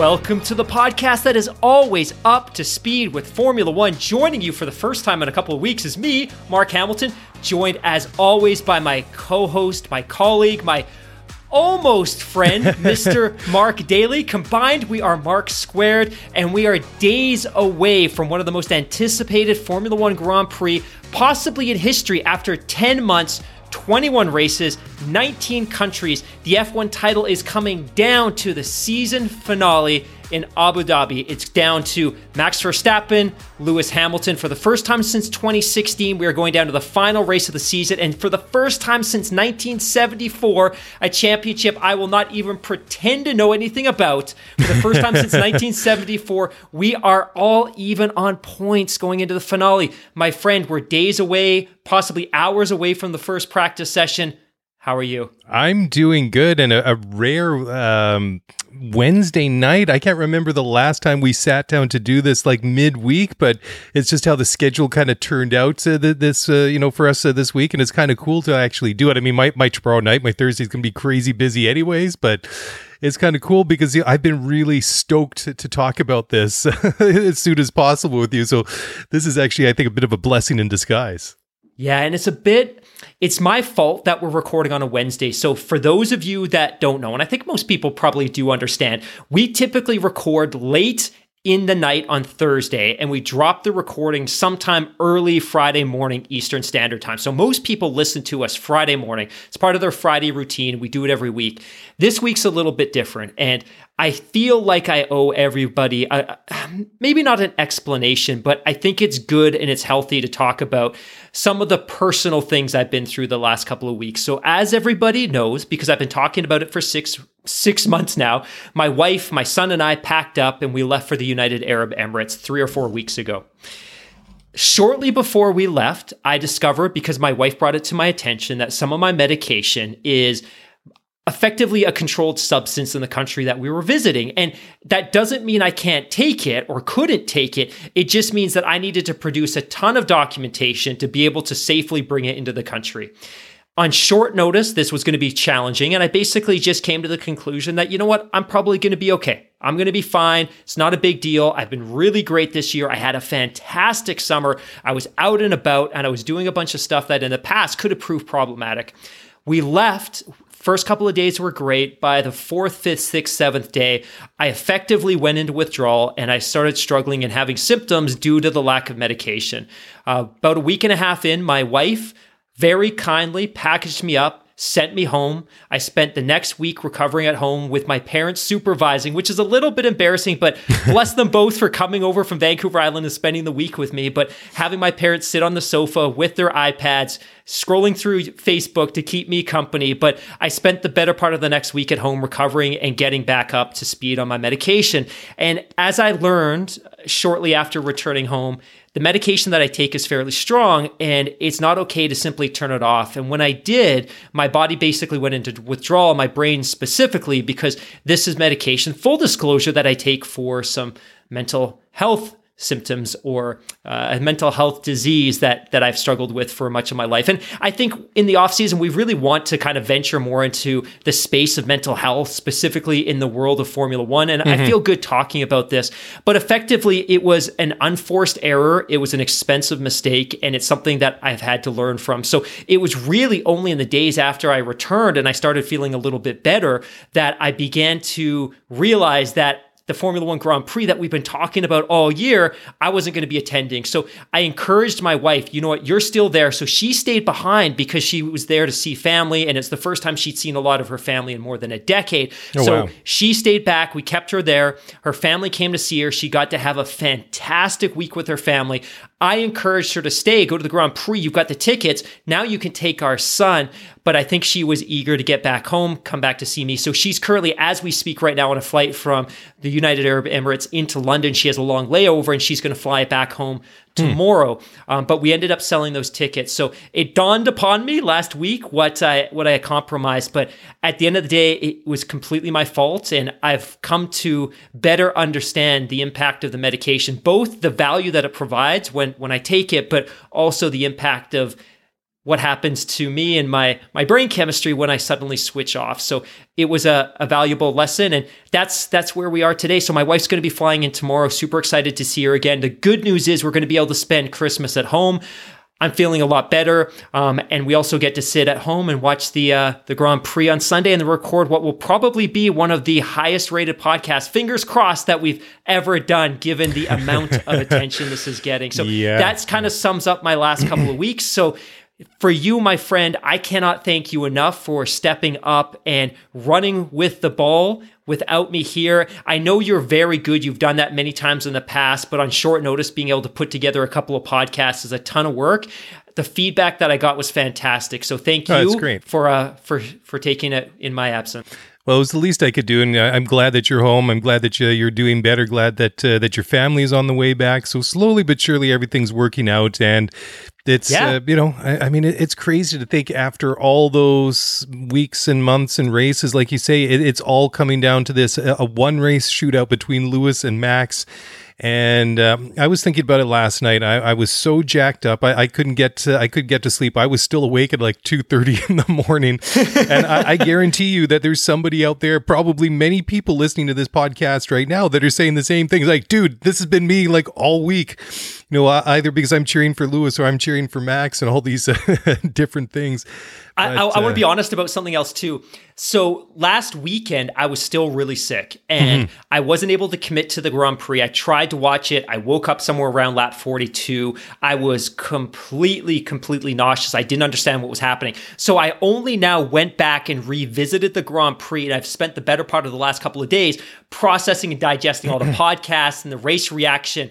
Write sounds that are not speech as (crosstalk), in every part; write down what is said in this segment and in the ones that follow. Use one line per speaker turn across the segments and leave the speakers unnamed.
Welcome to the podcast that is always up to speed with Formula One. Joining you for the first time in a couple of weeks is me, Mark Hamilton, joined as always by my co host, my colleague, my almost friend, (laughs) Mr. Mark Daly. Combined, we are Mark Squared, and we are days away from one of the most anticipated Formula One Grand Prix, possibly in history, after 10 months 21 races, 19 countries. The F1 title is coming down to the season finale in Abu Dhabi. It's down to Max Verstappen, Lewis Hamilton. For the first time since 2016, we are going down to the final race of the season. And for the first time since 1974, a championship I will not even pretend to know anything about. For the first time since (laughs) 1974, we are all even on points going into the finale. My friend, we're days away, possibly hours away from the first practice session. How are you?
I'm doing good, and a, a rare um, Wednesday night. I can't remember the last time we sat down to do this like midweek, but it's just how the schedule kind of turned out uh, this, uh, you know, for us uh, this week, and it's kind of cool to actually do it. I mean, my my tomorrow night, my Thursday's gonna be crazy busy anyways, but it's kind of cool because I've been really stoked to, to talk about this (laughs) as soon as possible with you. So this is actually, I think, a bit of a blessing in disguise.
Yeah, and it's a bit it's my fault that we're recording on a Wednesday. So for those of you that don't know, and I think most people probably do understand, we typically record late in the night on Thursday and we drop the recording sometime early Friday morning Eastern Standard Time. So most people listen to us Friday morning. It's part of their Friday routine. We do it every week. This week's a little bit different and I feel like I owe everybody a, maybe not an explanation, but I think it's good and it's healthy to talk about some of the personal things I've been through the last couple of weeks. So as everybody knows, because I've been talking about it for six six months now, my wife, my son, and I packed up and we left for the United Arab Emirates three or four weeks ago. Shortly before we left, I discovered because my wife brought it to my attention that some of my medication is effectively a controlled substance in the country that we were visiting. And that doesn't mean I can't take it or couldn't take it. It just means that I needed to produce a ton of documentation to be able to safely bring it into the country. On short notice, this was going to be challenging. And I basically just came to the conclusion that, you know what, I'm probably going to be okay. I'm going to be fine. It's not a big deal. I've been really great this year. I had a fantastic summer. I was out and about and I was doing a bunch of stuff that in the past could have proved problematic. We left First couple of days were great. By the fourth, fifth, sixth, seventh day, I effectively went into withdrawal and I started struggling and having symptoms due to the lack of medication. Uh, about a week and a half in, my wife very kindly packaged me up sent me home. I spent the next week recovering at home with my parents supervising, which is a little bit embarrassing, but (laughs) bless them both for coming over from Vancouver Island and spending the week with me. But having my parents sit on the sofa with their iPads, scrolling through Facebook to keep me company. But I spent the better part of the next week at home recovering and getting back up to speed on my medication. And as I learned shortly after returning home, the medication that I take is fairly strong and it's not okay to simply turn it off. And when I did, my body basically went into withdrawal, my brain specifically, because this is medication, full disclosure, that I take for some mental health symptoms or uh, a mental health disease that that I've struggled with for much of my life. And I think in the off season we really want to kind of venture more into the space of mental health, specifically in the world of Formula One. And mm-hmm. I feel good talking about this. But effectively, it was an unforced error. It was an expensive mistake, and it's something that I've had to learn from. So it was really only in the days after I returned and I started feeling a little bit better that I began to realize that the Formula One Grand Prix that we've been talking about all year, I wasn't going to be attending. So I encouraged my wife, you know what, you're still there. So she stayed behind because she was there to see family. And it's the first time she'd seen a lot of her family in more than a decade. Oh, so wow. she stayed back. We kept her there. Her family came to see her. She got to have a fantastic week with her family. I encouraged her to stay, go to the Grand Prix. You've got the tickets. Now you can take our son. But I think she was eager to get back home, come back to see me. So she's currently, as we speak right now, on a flight from the United Arab Emirates into London. She has a long layover and she's going to fly back home tomorrow. Hmm. Um, but we ended up selling those tickets. So it dawned upon me last week what I what I compromised. But at the end of the day, it was completely my fault, and I've come to better understand the impact of the medication, both the value that it provides when when I take it, but also the impact of what happens to me and my my brain chemistry when I suddenly switch off. So it was a, a valuable lesson, and that's that's where we are today. So my wife's going to be flying in tomorrow. Super excited to see her again. The good news is we're going to be able to spend Christmas at home. I'm feeling a lot better, um, and we also get to sit at home and watch the uh, the Grand Prix on Sunday and record what will probably be one of the highest rated podcasts. Fingers crossed that we've ever done, given the amount of (laughs) attention this is getting. So yeah. that's kind of sums up my last couple of weeks. So for you, my friend, I cannot thank you enough for stepping up and running with the ball without me here. I know you're very good. You've done that many times in the past, but on short notice, being able to put together a couple of podcasts is a ton of work. The feedback that I got was fantastic. So thank oh, you oh, for uh, for for taking it in my absence.
Well, it was the least I could do, and I'm glad that you're home. I'm glad that you're doing better. Glad that uh, that your family is on the way back. So slowly but surely, everything's working out, and it's yeah. uh, you know, I, I mean, it, it's crazy to think after all those weeks and months and races, like you say, it, it's all coming down to this a, a one race shootout between Lewis and Max and um, I was thinking about it last night. I, I was so jacked up, I, I, couldn't get to, I could get to sleep. I was still awake at like two thirty (laughs) in the morning, and I, I, guarantee you that there's somebody out there, probably many people listening to this podcast right now, that are saying the same things. Like, dude, this has been me like all week. You know, either because I'm cheering for Lewis or I'm cheering for Max, and all these (laughs) different things.
I, I, I want to be honest about something else too. So last weekend, I was still really sick and mm-hmm. I wasn't able to commit to the Grand Prix. I tried to watch it. I woke up somewhere around lap 42. I was completely, completely nauseous. I didn't understand what was happening. So I only now went back and revisited the Grand Prix. And I've spent the better part of the last couple of days processing and digesting all the (clears throat) podcasts and the race reaction.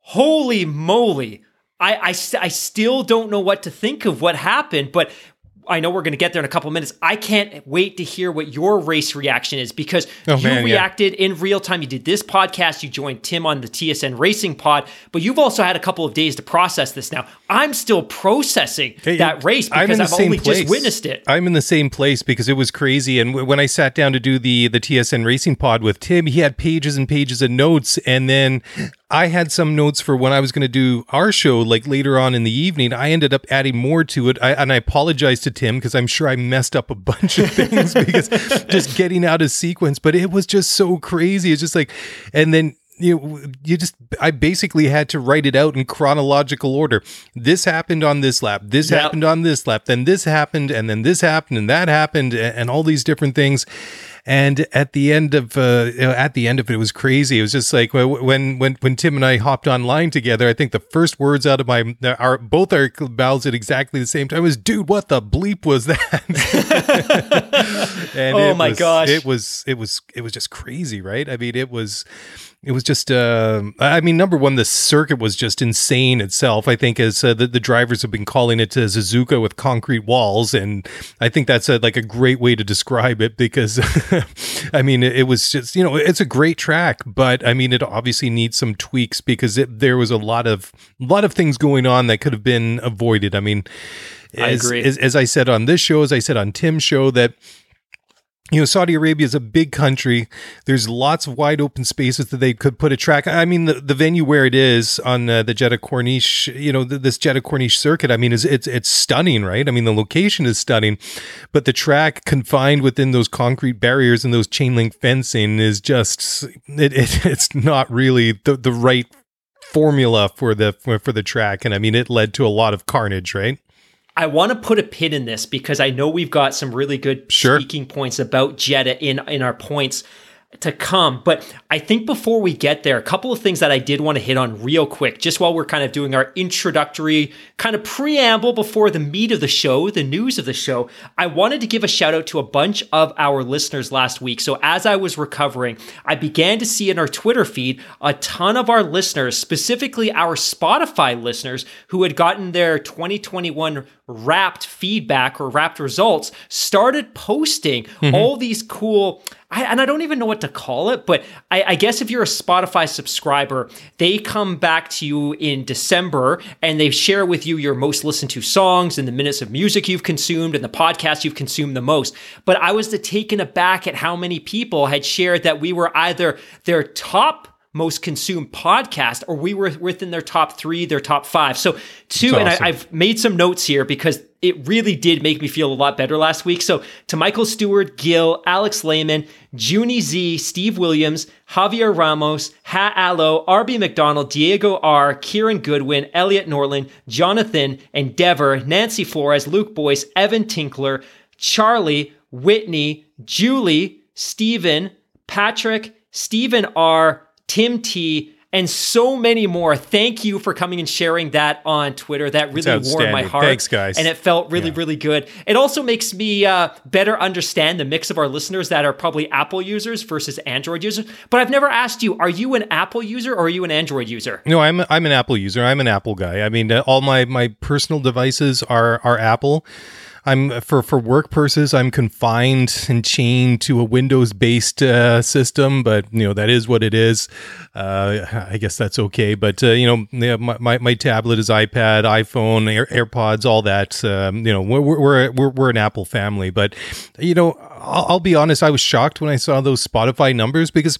Holy moly. I, I, I still don't know what to think of what happened, but I know we're going to get there in a couple minutes. I can't wait to hear what your race reaction is because oh, you man, reacted yeah. in real time. You did this podcast, you joined Tim on the TSN Racing Pod, but you've also had a couple of days to process this now. I'm still processing hey, that race because I've only place. just witnessed it.
I'm in the same place because it was crazy. And w- when I sat down to do the the TSN Racing Pod with Tim, he had pages and pages of notes, and then I had some notes for when I was going to do our show, like later on in the evening. I ended up adding more to it, I, and I apologize to Tim because I'm sure I messed up a bunch of (laughs) things because just getting out of sequence. But it was just so crazy. It's just like, and then you you just I basically had to write it out in chronological order. This happened on this lap. This yep. happened on this lap. Then this happened, and then this happened, and that happened, and all these different things. And at the end of uh, at the end of it, it was crazy. It was just like when when when Tim and I hopped online together. I think the first words out of my our both our mouths at exactly the same time was, "Dude, what the bleep was that?" (laughs)
oh my
was,
gosh!
It was it was it was just crazy, right? I mean, it was it was just uh, i mean number one the circuit was just insane itself. I think as uh, the, the drivers have been calling it to Suzuka with concrete walls and i think that's a, like a great way to describe it because (laughs) i mean it, it, was just you know it's a great track but i mean it obviously needs some tweaks because it, there was a lot of a lot of things going on that could have been avoided. I mean as, I as, as i said on this show as i said on tim's show that you know, Saudi Arabia is a big country. There's lots of wide open spaces that they could put a track. I mean, the, the venue where it is on uh, the Jeddah Corniche, you know, this Jeddah Corniche circuit. I mean, is it's it's stunning, right? I mean, the location is stunning, but the track confined within those concrete barriers and those chain link fencing is just it, it (laughs) it's not really the the right formula for the for the track. And I mean, it led to a lot of carnage, right?
I want to put a pin in this because I know we've got some really good sure. speaking points about Jeddah in in our points. to come. But I think before we get there, a couple of things that I did want to hit on real quick, just while we're kind of doing our introductory kind of preamble before the meat of the show, the news of the show. I wanted to give a shout out to a bunch of our listeners last week. So as I was recovering, I began to see in our Twitter feed a ton of our listeners, specifically our Spotify listeners, who had gotten their 2021 wrapped feedback or wrapped results, started posting mm-hmm. all these cool I, and I don't even know what to call it, but I, I, guess if you're a Spotify subscriber, they come back to you in December and they share with you your most listened to songs and the minutes of music you've consumed and the podcast you've consumed the most. But I was taken aback at how many people had shared that we were either their top most consumed podcast, or we were within their top three, their top five. So two, awesome. and I, I've made some notes here because it really did make me feel a lot better last week. So to Michael Stewart, Gil, Alex Lehman, Junie Z, Steve Williams, Javier Ramos, Ha Allo, RB McDonald, Diego R, Kieran Goodwin, Elliot Norland, Jonathan, Endeavor, Nancy Flores, Luke Boyce, Evan Tinkler, Charlie, Whitney, Julie, Stephen, Patrick, Stephen R, Tim T, and so many more. Thank you for coming and sharing that on Twitter. That really warmed my heart.
Thanks, guys.
And it felt really, yeah. really good. It also makes me uh, better understand the mix of our listeners that are probably Apple users versus Android users. But I've never asked you: Are you an Apple user or are you an Android user?
No, I'm I'm an Apple user. I'm an Apple guy. I mean, uh, all my my personal devices are are Apple. I'm for for work purposes. I'm confined and chained to a Windows based uh, system, but you know that is what it is. Uh, I guess that's okay. But uh, you know, my, my, my tablet is iPad, iPhone, Air, AirPods, all that. Um, you know, we're, we're we're we're an Apple family. But you know, I'll, I'll be honest. I was shocked when I saw those Spotify numbers because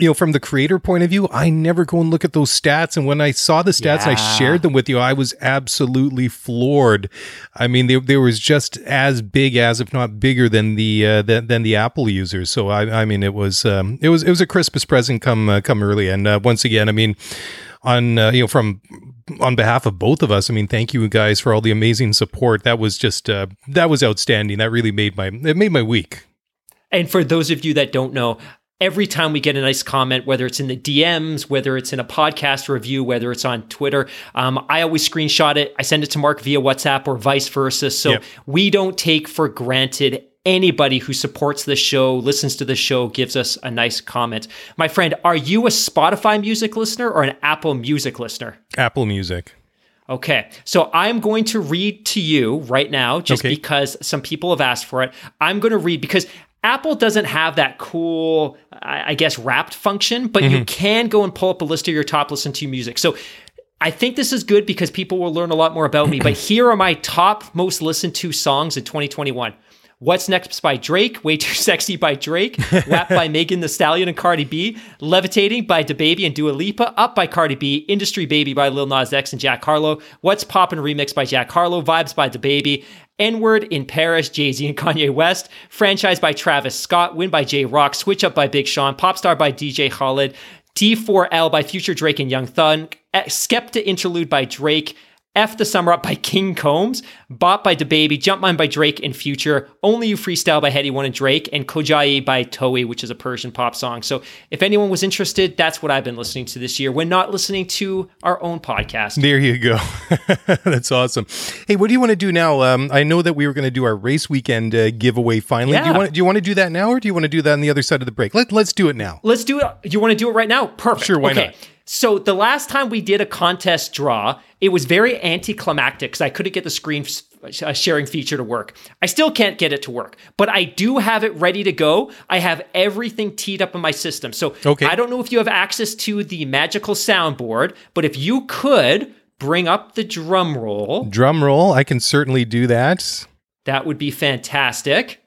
you know, from the creator point of view, I never go and look at those stats. And when I saw the stats, yeah. I shared them with you. I was absolutely floored. I mean, they, they was just as big as, if not bigger than the uh, than, than the Apple users. So I, I mean, it was um, it was it was a Christmas present come uh, come early. And uh, once again, I mean, on uh, you know from on behalf of both of us, I mean, thank you guys for all the amazing support. That was just uh, that was outstanding. That really made my it made my week.
And for those of you that don't know, every time we get a nice comment, whether it's in the DMs, whether it's in a podcast review, whether it's on Twitter, um, I always screenshot it. I send it to Mark via WhatsApp or vice versa. So yep. we don't take for granted anybody who supports the show, listens to the show, gives us a nice comment. My friend, are you a Spotify music listener or an Apple Music listener?
Apple Music.
Okay, so I'm going to read to you right now, just okay. because some people have asked for it. I'm going to read because Apple doesn't have that cool, I guess, wrapped function, but mm-hmm. you can go and pull up a list of your top listened to music. So I think this is good because people will learn a lot more about me. but (clears throat) here are my top most listened to songs in 2021. What's Next by Drake, Way Too Sexy by Drake, (laughs) WAP by Megan Thee Stallion and Cardi B, Levitating by DaBaby and Dua Lipa, Up by Cardi B, Industry Baby by Lil Nas X and Jack Harlow, What's Poppin' Remix by Jack Harlow, Vibes by DaBaby, N-Word in Paris, Jay-Z and Kanye West, Franchise by Travis Scott, Win by Jay Rock, Switch Up by Big Sean, Popstar by DJ Khaled, D4L by Future Drake and Young Thug, eh, Skepta Interlude by Drake, F the Summer Up by King Combs, Bop by DaBaby, Jumpman by Drake and Future, Only You Freestyle by Headie One and Drake, and Kojai by Toei, which is a Persian pop song. So if anyone was interested, that's what I've been listening to this year when not listening to our own podcast.
There you go. (laughs) that's awesome. Hey, what do you want to do now? Um, I know that we were going to do our race weekend uh, giveaway finally. Yeah. Do you want do you want to do that now or do you want to do that on the other side of the break? Let, let's do it now.
Let's do it. You want to do it right now? Perfect.
Sure, why okay. not?
So the last time we did a contest draw, it was very anticlimactic because I couldn't get the screen uh, sharing feature to work. I still can't get it to work, but I do have it ready to go. I have everything teed up in my system. So okay. I don't know if you have access to the magical soundboard, but if you could bring up the drum roll.
Drum roll, I can certainly do that.
That would be fantastic.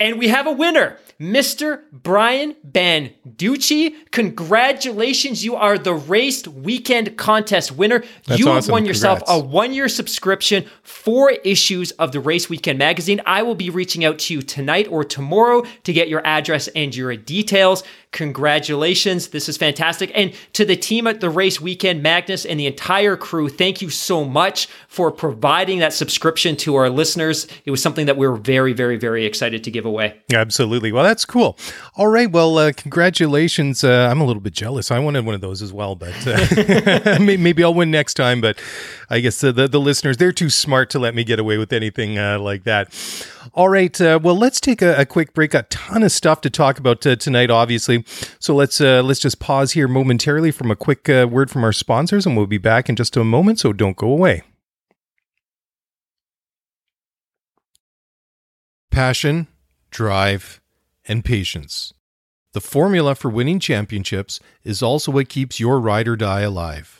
And we have a winner. Mr. Brian Banducci. Congratulations, you are the Raced Weekend Contest winner. That's you have won yourself Congrats. a one year subscription, four issues of the Race Weekend magazine. I will be reaching out to you tonight or tomorrow to get your address and your details. Congratulations. This is fantastic. And to the team at the race weekend, Magnus and the entire crew, thank you so much for providing that subscription to our listeners. It was something that we were very, very, very excited to give away.
Absolutely. Well, that's cool. All right. Well, uh, congratulations. Uh, I'm a little bit jealous. I wanted one of those as well, but uh, (laughs) maybe I'll win next time. But I guess the, the, the, listeners, they're too smart to let me get away with anything uh, like that. All right. Uh, well, let's take a, a, quick break. A ton of stuff to talk about uh, tonight, obviously. So let's let's just pause here momentarily from a quick word from our sponsors, and we'll be back in just a moment. So don't go away. Passion, drive, and patience. The formula for winning championships is also what keeps your ride or die alive.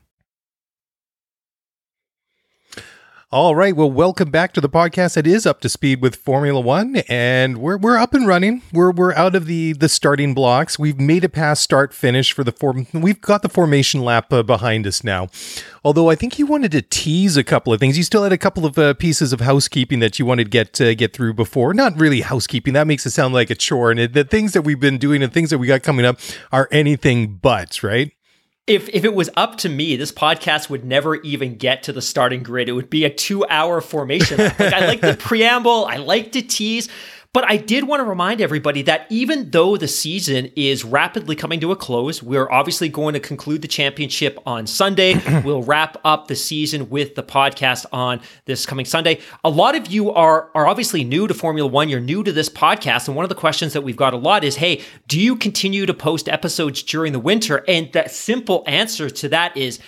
All right. Well, welcome back to the podcast. It is up to speed with Formula One, and we're we're up and running. We're we're out of the the starting blocks. We've made it past start finish for the form. We've got the formation lap uh, behind us now. Although I think you wanted to tease a couple of things. You still had a couple of uh, pieces of housekeeping that you wanted to get uh, get through before. Not really housekeeping. That makes it sound like a chore. And it, the things that we've been doing and things that we got coming up are anything but right
if if it was up to me, this podcast would never even get to the starting grid. It would be a two hour formation. like I like the (laughs) preamble, I like to tease. But I did want to remind everybody that even though the season is rapidly coming to a close, we're obviously going to conclude the championship on Sunday. (clears throat) we'll wrap up the season with the podcast on this coming Sunday. A lot of you are are obviously new to Formula 1, you're new to this podcast, and one of the questions that we've got a lot is, "Hey, do you continue to post episodes during the winter?" And the simple answer to that is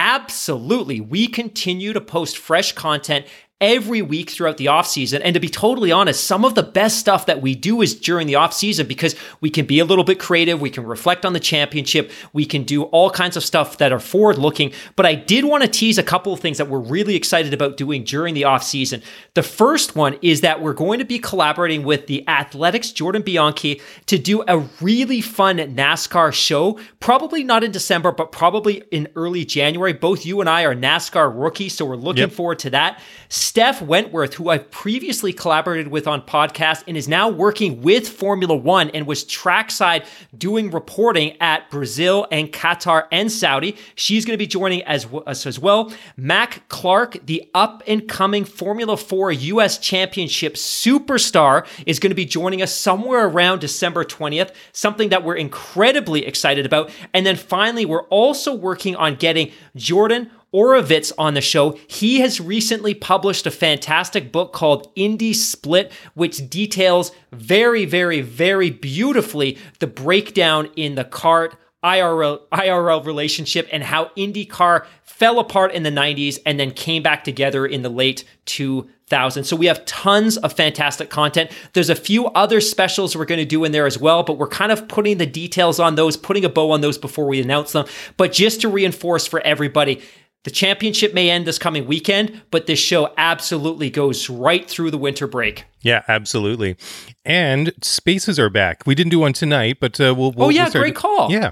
Absolutely. We continue to post fresh content every week throughout the off season. And to be totally honest, some of the best stuff that we do is during the off season because we can be a little bit creative. We can reflect on the championship. We can do all kinds of stuff that are forward looking. But I did want to tease a couple of things that we're really excited about doing during the off season. The first one is that we're going to be collaborating with the Athletic's Jordan Bianchi to do a really fun NASCAR show, probably not in December, but probably in early January. Both you and I are NASCAR rookies, so we're looking yep. forward to that. Steph Wentworth, who I've previously collaborated with on podcast and is now working with Formula One and was trackside doing reporting at Brazil and Qatar and Saudi. She's going to be joining as, us as well. Mac Clark, the up and coming Formula 4 US Championship superstar, is going to be joining us somewhere around December 20th, something that we're incredibly excited about. And then finally, we're also working on getting Jordan Oreovicz on the show. He has recently published a fantastic book called Indy Split, which details very, very, very beautifully the breakdown in the CART IRL, IRL relationship and how IndyCar fell apart in the 90s and then came back together in the late 2000s. So we have tons of fantastic content. There's a few other specials we're going to do in there as well, but we're kind of putting the details on those, putting a bow on those before we announce them. But just to reinforce for everybody, the championship may end this coming weekend, but this show absolutely goes right through the winter break.
Yeah, absolutely. And spaces are back. We didn't do one tonight, but uh, we'll, we'll.
Oh yeah,
we'll
great call.
Yeah.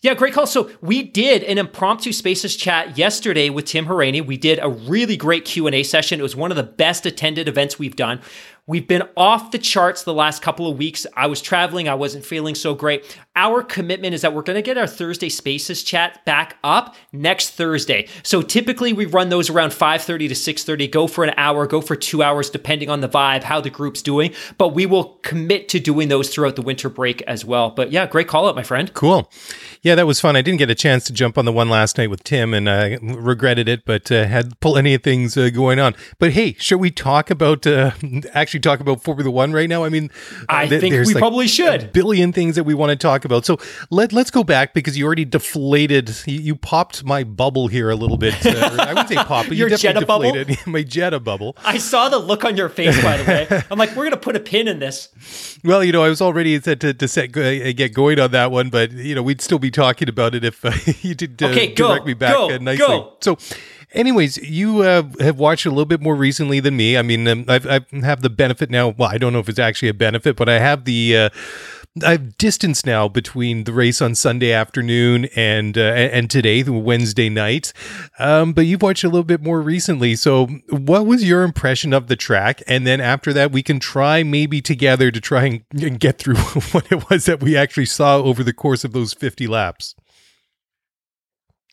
Yeah, great call. So we did an impromptu Spaces chat yesterday with Tim Hauraney. We did a really great Q and A session. It was one of the best attended events we've done. We've been off the charts the last couple of weeks. I was traveling, I wasn't feeling so great. Our commitment is that we're going to get our Thursday Spaces chat back up next Thursday. So typically we run those around 5:30 to 6:30, go for an hour, go for 2 hours depending on the vibe, how the group's doing, but we will commit to doing those throughout the winter break as well. But yeah, great call out, my friend.
Cool. Yeah, that was fun. I didn't get a chance to jump on the one last night with Tim and I regretted it, but uh, had plenty of things uh, going on. But hey, should we talk about uh, actually talk about Formula One right now? I mean,
I th- think we like probably should.
A billion things that we want to talk about. So let let's go back because you already deflated. You, you popped my bubble here a little bit. Uh, I would say pop, but
your
you
Jeddah
deflated
bubble? (laughs)
my Jeddah bubble.
I saw the look on your face. By the way, I'm like, we're gonna put a pin in this.
Well, you know, I was already set to, to set uh, get going on that one, but you know, we'd still be talking about it if uh, (laughs) you did uh,
okay,
direct
go,
me back
go,
uh, nicely.
Go.
So Anyways, you uh, have watched a little bit more recently than me. I mean, um, I've, I have the benefit now. Well, I don't know if it's actually a benefit, but I have the. Uh, I've distance now between the race on Sunday afternoon and uh, and today, the Wednesday night. Um, but you've watched a little bit more recently. So, what was your impression of the track? And then after that, we can try maybe together to try and get through (laughs) what it was that we actually saw over the course of those fifty laps.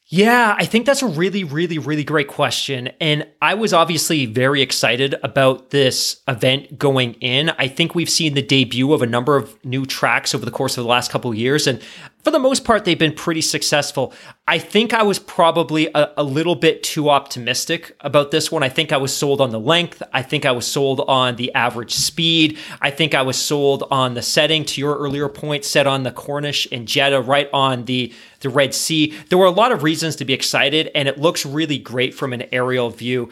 Yeah, I think that's a really, really, really great question. And I was obviously very excited about this event going in. I think we've seen the debut of a number of new tracks over the course of the last couple of years. And for the most part, they've been pretty successful. I think I was probably a, a, little bit too optimistic about this one. I think I was sold on the length. I think I was sold on the average speed. I think I was sold on the setting, to your earlier point, set on the Corniche and Jeddah, right on the, the Red Sea. There were a lot of reasons to be excited, and it looks really great from an aerial view.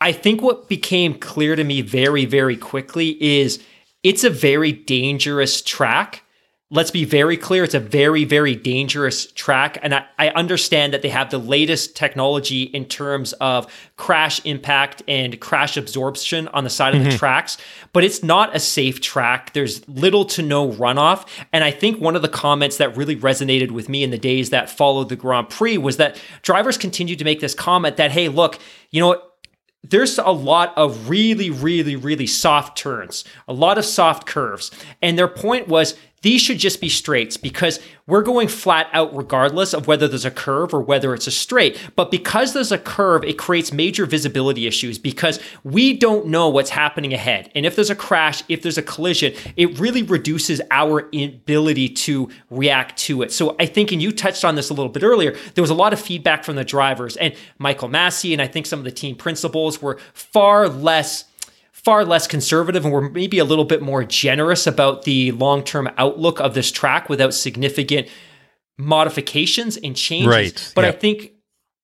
I think what became clear to me very, very quickly is it's a very dangerous track let's be very clear it's a very very dangerous track and I, I, understand that they have the latest technology in terms of crash impact and crash absorption on the side mm-hmm. of the mm-hmm. tracks but it's not a safe track there's little to no runoff and i think one of the comments that really resonated with me in the days that followed the grand prix was that drivers continued to make this comment that hey look you know there's a lot of really, really, really soft turns, a lot of soft curves. And their point was these should just be straights because we're going flat out regardless of whether there's a curve or whether it's a straight. But because there's a curve, it creates major visibility issues because we don't know what's happening ahead. And if there's a crash, if there's a collision, it really reduces our ability to react to it. So I think, and you touched on this a little bit earlier, there was a lot of feedback from the drivers and Michael Masi, and I think some of the team principals were far less far less conservative and we're maybe a little bit more generous about the long term outlook of this track without significant modifications and changes.
Right.
But I think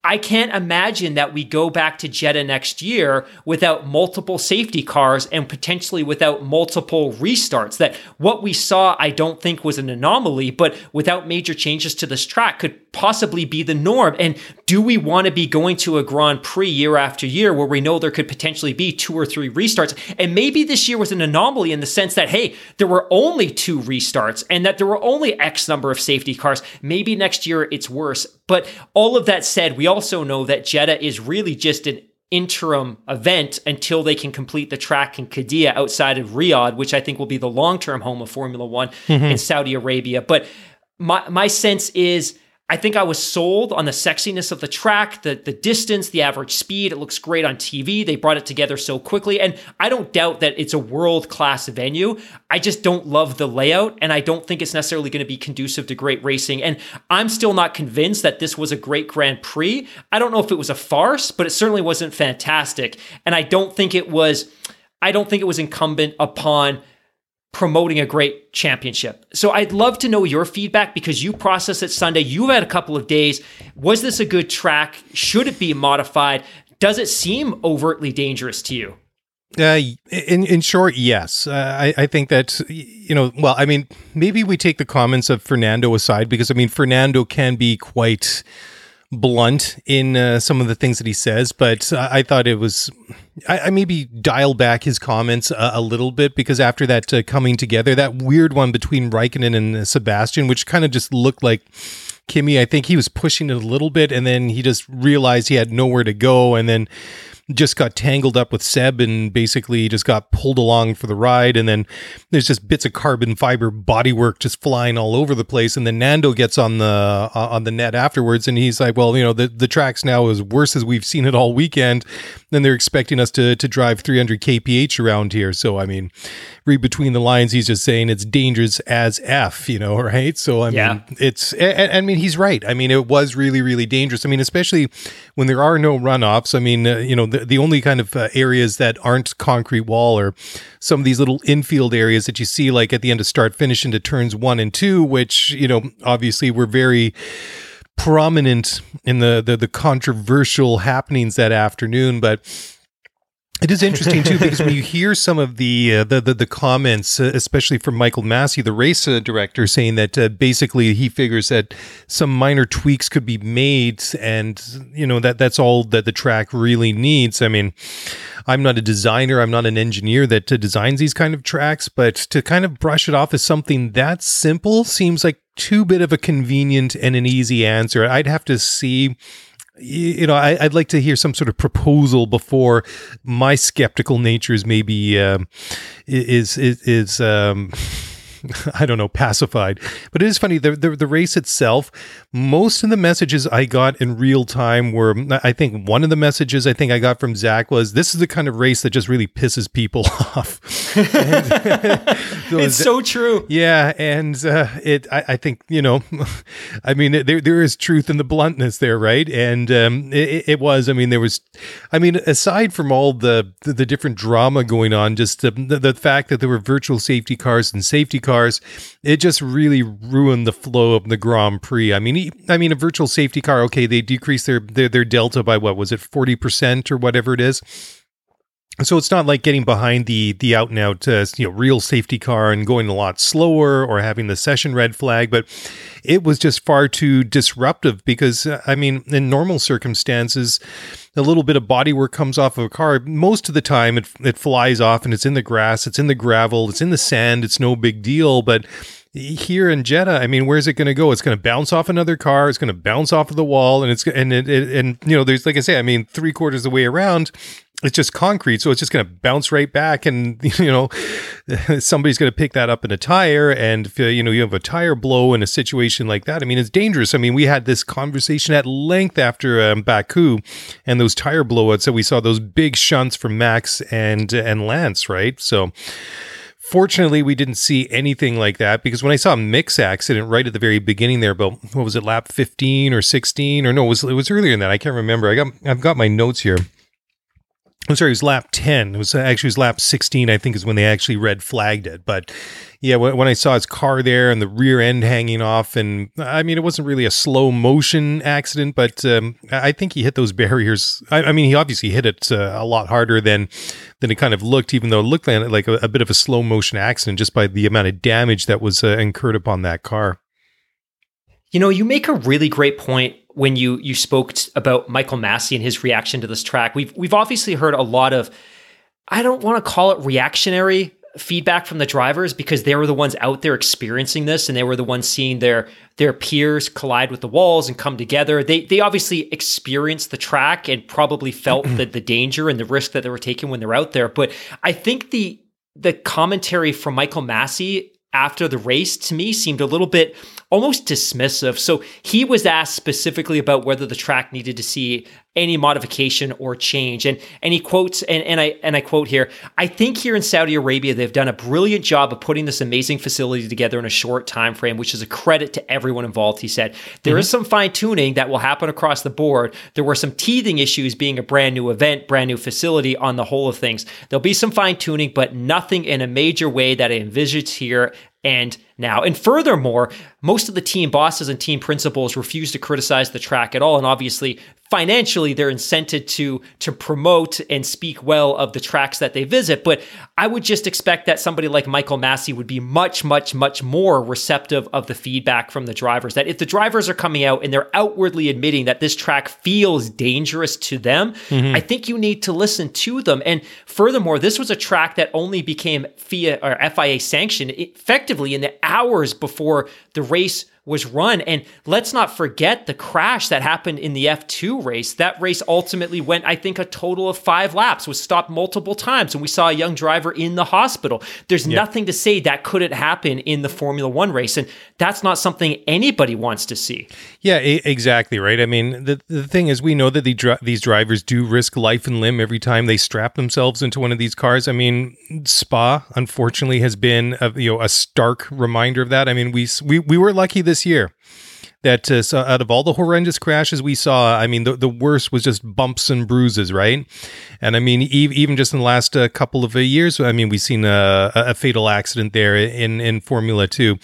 I can't imagine that we go back to Jeddah next year without multiple safety cars and potentially without multiple restarts. That what we saw, I don't think was an anomaly, but without major changes to this track could possibly be the norm. And do we want to be going to a Grand Prix year after year where we know there could potentially be two or three restarts? And maybe this year was an anomaly in the sense that, hey, there were only two restarts and that there were only X number of safety cars. Maybe next year it's worse. But all of that said, we also know that Jeddah is really just an interim event until they can complete the track in Qiddiya outside of Riyadh, which I think will be the long term home of Formula One mm-hmm. in Saudi Arabia. But my, my sense is I think I was sold on the sexiness of the track, the the distance, the average speed. It looks great on TV. They brought it together so quickly, and I don't doubt that it's a world class venue. I just don't love the layout, and I don't think it's necessarily going to be conducive to great racing. And I'm still not convinced that this was a great Grand Prix. I don't know if it was a farce, but it certainly wasn't fantastic, and I don't think it was. I don't think it was incumbent upon promoting a great championship. So I'd love to know your feedback because you processed it Sunday. You've had a couple of days. Was this a good track? Should it be modified? Does it seem overtly dangerous to you?
Uh, in in short, yes. Uh, I I think that you know. Well, I mean, maybe we take the comments of Fernando aside because I mean, Fernando can be quite blunt in uh, some of the things that he says, but I, I thought it was. I, I, maybe dial back his comments a, little bit because after that uh, coming together, that weird one between Raikkonen and uh, Sebastian, which kind of just looked like Kimi, I think he was pushing it a little bit, and then he just realized he had nowhere to go, and then just got tangled up with Seb and basically just got pulled along for the ride. And then there's just bits of carbon fiber bodywork just flying all over the place. And then Nando gets on the uh, on the net afterwards, and he's like, "Well, you know, the the track's now as worse as we've seen it all weekend." Then they're expecting us to to drive 300 kph around here. So I mean, read between the lines, he's just saying it's dangerous as f, you know, (laughs) right? So I mean, it's I, I mean he's right. I mean, it was really really dangerous. I mean, especially when there are no runoffs. I mean, uh, you know, the, the only kind of uh, areas that aren't concrete wall are some of these little infield areas that you see like at the end of start finish into turns one and two, which, you know, obviously were very prominent in the, the, the controversial happenings that afternoon. But it is interesting too because when you hear some of the uh, the, the, the comments, uh, especially from Michael Masi, the race uh, director, saying that uh, basically he figures that some minor tweaks could be made, and you know that that's all that the track really needs. I mean, I'm not a designer, I'm not an engineer that uh, designs these kind of tracks, but to kind of brush it off as something that simple seems like too bit of a convenient and an easy answer. I'd have to see you know, I, would like to hear some sort of proposal before my skeptical nature is maybe um, is is, is um, (laughs) I don't know, pacified. But it is funny. The, the, the race itself, most of the messages I got in real time were, I think one of the messages I think I got from Zach was, "This is the kind of race that just really pisses people (laughs) off." (laughs)
it's so true.
Yeah, and uh, it, I, I, think you know, (laughs) I mean, there there is truth in the bluntness there, right? And um, it, it, was. I mean, there was. I mean, aside from all the the, the different drama going on, just the, the the fact that there were virtual safety cars and safety cars, it just really ruined the flow of the Grand Prix. I mean, I mean, a virtual safety car, okay, they decrease their their, their delta by what was it, forty percent or whatever it is. So it's not like getting behind the the out and out uh, you know real safety car and going a lot slower or having the session red flag, but it was just far too disruptive because uh, I mean in normal circumstances a little bit of bodywork comes off of a car most of the time it it flies off and it's in the grass, it's in the gravel, it's in the sand, it's no big deal, but here in Jeddah, I mean, where's it going to go? It's going to bounce off another car. It's going to bounce off of the wall, and it's and it, it, and you know, there's like I say, I mean, three quarters of the way around, it's just concrete, so it's just going to bounce right back, and (laughs) you know, somebody's going to pick that up in a tire, and if you know you have a tire blow in a situation like that, I mean, it's dangerous. I mean, we had this conversation at length after um, Baku, and those tire blowouts that we saw those big shunts from Max and and Lance, right? So. Fortunately, we didn't see anything like that because when I saw a mix accident right at the very beginning there, but what was it, lap fifteen or sixteen, or no, it was it was earlier than that. I can't remember. I got I've got my notes here. I'm sorry, it was lap 10. It was actually it was lap 16, I think, is when they actually red flagged it. But yeah, when, when, I saw his car there and the rear end hanging off, and I mean, it wasn't really a slow motion accident, but um, I think he hit those (laughs) barriers. I, I mean, he obviously hit it uh, a lot harder than than it kind of looked, even though it looked like a, a, bit of a slow motion accident just by the amount of damage that was uh, incurred upon that car.
You know, you make a really great point when you you spoke about Michael Masi and his reaction to this track. We've we've obviously heard a lot of I don't want to call it reactionary feedback from the drivers because they were the ones out there experiencing this and they were the ones seeing their their peers collide with the walls and come together. They they obviously experienced the track and probably felt (clears throat) the, the danger and the risk that they were taking when they're out there. But I think the the commentary from Michael Masi after the race to me seemed a little bit almost dismissive. So he was asked specifically about whether the track needed to see any modification or change. And and he quotes and, and I and I quote here, I think here in Saudi Arabia they've done a brilliant job of putting this amazing facility together in a short time frame, which is a credit to everyone involved. He said there mm-hmm. is some fine tuning that will happen across the board. There were some teething issues being a brand new event, brand new facility on the whole of things. There'll be some fine tuning, but nothing in a major way that I envisaged here and now. And furthermore, most of the team bosses and team principals refuse to criticize the track at all. And obviously, financially they're incented to to promote and speak well of the tracks that they visit but i would just expect that somebody like michael Masi would be much much much more receptive of the feedback from the drivers that if the drivers are coming out and they're outwardly admitting that this track feels dangerous to them mm-hmm. i think you need to listen to them and furthermore this was a track that only became FIA or FIA sanctioned effectively in the hours before the race was run. And let's not forget the crash that happened in the F2 race. That race ultimately went, I think, a total of five laps, was stopped multiple times. And we saw a young driver in the hospital. There's yeah. nothing to say that couldn't happen in the Formula One race. And that's not something anybody wants to see.
Yeah, exactly right. I mean, the, the thing is, we know that the, these drivers do risk life and limb every time they strap themselves into one of these cars. I mean, Spa, unfortunately, has been a, you know a stark reminder of that. I mean, we we, we were lucky this year that uh, so out of all the horrendous crashes we saw, I mean, the, the worst was just bumps and bruises, right? And I mean, e- even just in the last uh, couple of years, I mean, we've seen a, a fatal accident there in, in Formula Two.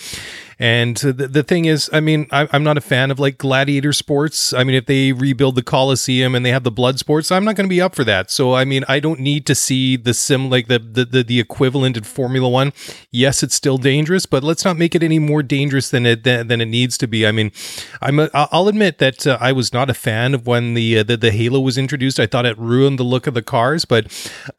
And the, the thing is, I mean, I, am not a fan of like gladiator sports. I mean, if they rebuild the Coliseum and they have the blood sports, I'm not going to be up for that. So, I mean, I don't need to see the sim like the, the the, the equivalent in Formula One. Yes, it's still dangerous, but let's not make it any more dangerous than it than, than it needs to be. I mean, I'm a, I'll admit that uh, I was not a fan of when the, uh, the the Halo was introduced. I thought it ruined the look of the cars, but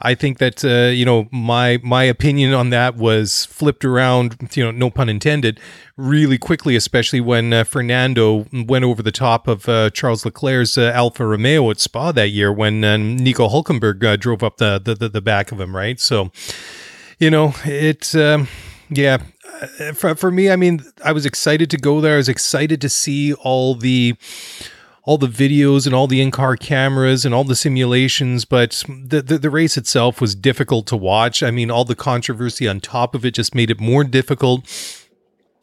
I think that uh, you know my my opinion on that was flipped around. You know, no pun intended really quickly, especially when uh, Fernando went over the top of uh, Charles Leclerc's uh, Alfa Romeo at Spa that year when uh, Nico Hulkenberg uh, drove up the, the, the back of him, right? So, you know, it's um, yeah. Uh, for, for me, I mean, I was excited to go there. I was excited to see all the all the videos and all the in-car cameras and all the simulations, but the, the, the race itself was difficult to watch. I mean, all the controversy on top of it just made it more difficult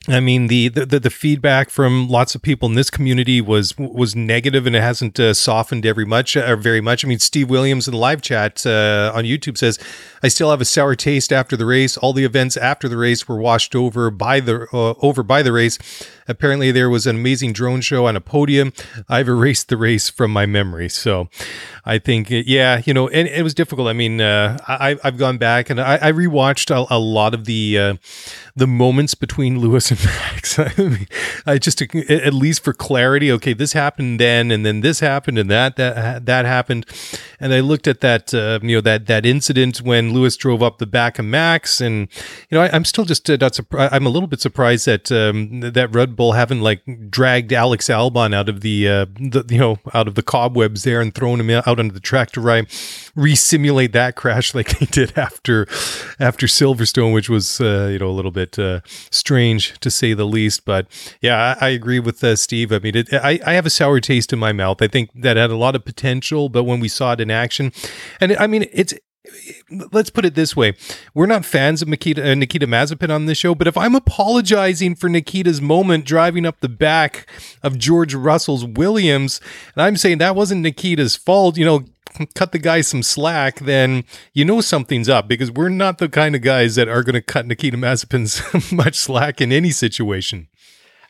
I mean, the, the the feedback from lots of people in this community was was negative, and it hasn't uh, softened every much or uh, very much. I mean, Steve Williams in the live chat uh, on YouTube says, "I still have a sour taste after the race. All the events after the race were washed over by the uh, over by the race. Apparently, there was an amazing drone show on a podium. I've erased the race from my memory. So, I think, yeah, you know, and it was difficult. I mean, uh, I, I've gone back and I, I rewatched a, a lot of the uh, the moments between Lewis and (laughs) Max. I, mean, I just at least for clarity, okay, this happened then, and then this happened, and that that that happened, and I looked at that, uh, you know, that that incident when Lewis drove up the back of Max, and you know, I, am still just uh, not surprised. I'm a little bit surprised that um, that Red Bull haven't like dragged Alex Albon out of the, uh, the you know out of the cobwebs there and thrown him out onto the track to right re-simulate that crash (laughs) like they did after after Silverstone, which was uh, you know a little bit uh, strange to say the least. But yeah, I, I agree with uh, Steve. I mean, it, I I have a sour taste in my mouth. I think that had a lot of potential, but when we saw it in action, and I mean, it's let's put it this way we're not fans of Nikita, uh, Nikita Mazepin on this show but if I'm apologizing for Nikita's moment driving up the back of George Russell's Williams and I'm saying that wasn't Nikita's fault you know cut the guy some slack then you know something's up because we're not the kind of guys that are going to cut Nikita Mazepin's (laughs) much slack in any situation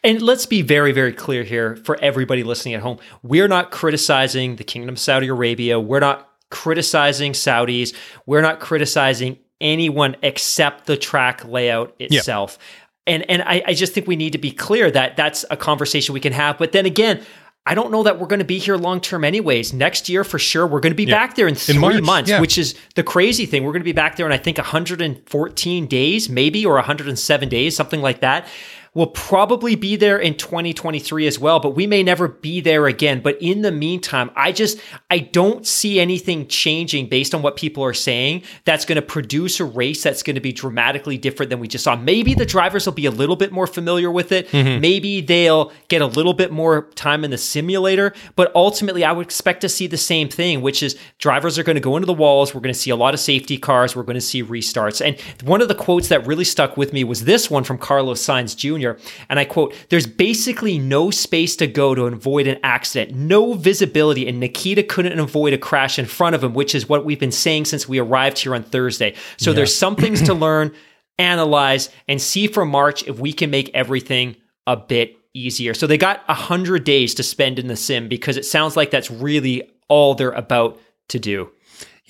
and let's be very, very clear here for everybody listening at home. We're not criticizing the Kingdom of Saudi Arabia. We're not criticizing Saudis. We're not criticizing anyone except the track layout itself. Yeah. And and I, I just think we need to be clear that that's a conversation we can have. But then again, I don't know that we're going to be here long term, anyways. Next year, for sure, we're going to be yeah. back there in three in months, yeah. which is the crazy thing. We're going to be back there in, I think, 114 days, maybe, or 107 days, something like that. We'll probably be there in 2023 as well, but we may never be there again. But in the meantime, I just I don't see anything changing based on what people are saying that's going to produce a race that's going to be dramatically different than we just saw. Maybe the drivers will be a little bit more familiar with it. Mm-hmm. Maybe they'll get a little bit more time in the simulator, but ultimately I would expect to see the same thing, which is drivers are going to go into the walls, we're going to see a lot of safety cars, we're going to see restarts. And one of the quotes that really stuck with me was this one from Carlos Sainz Jr. Jr. And I quote, There's basically no space to go to avoid an accident, no visibility, and Nikita couldn't avoid a crash in front of him, which is what we've been saying since we arrived here on Thursday. So yeah. there's some things to (clears throat) learn, analyze, and see for March if we can make everything a bit easier. So they got 100 days to spend in the sim because it sounds like that's really all they're about to do.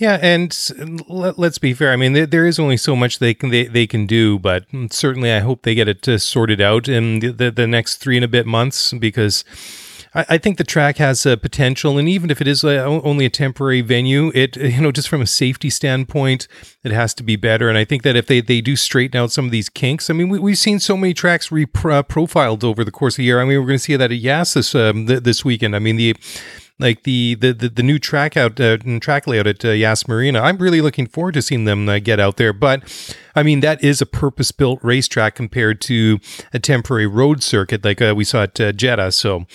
Yeah, and let, us be fair. I mean, there, there is only so much they can they, they can do, but certainly I hope they get it uh, sorted out in the, the, the next three and a bit months because I, I think the track has a potential, and even if it is a, only a temporary venue, it (laughs) you know just from a safety standpoint, it has to be better. And I think that if they, they do straighten out some of these kinks, I mean, we, we've seen so many tracks reprofiled over the course of the year. I mean, we're going to see that at Yas this um, th- this weekend. I mean, the like the the the, the new track out uh, track layout at uh, Yas Marina. I'm really looking forward to seeing them uh, get out there. But I mean, that is a purpose built racetrack compared to a temporary road circuit like uh, we saw at uh, Jeddah. So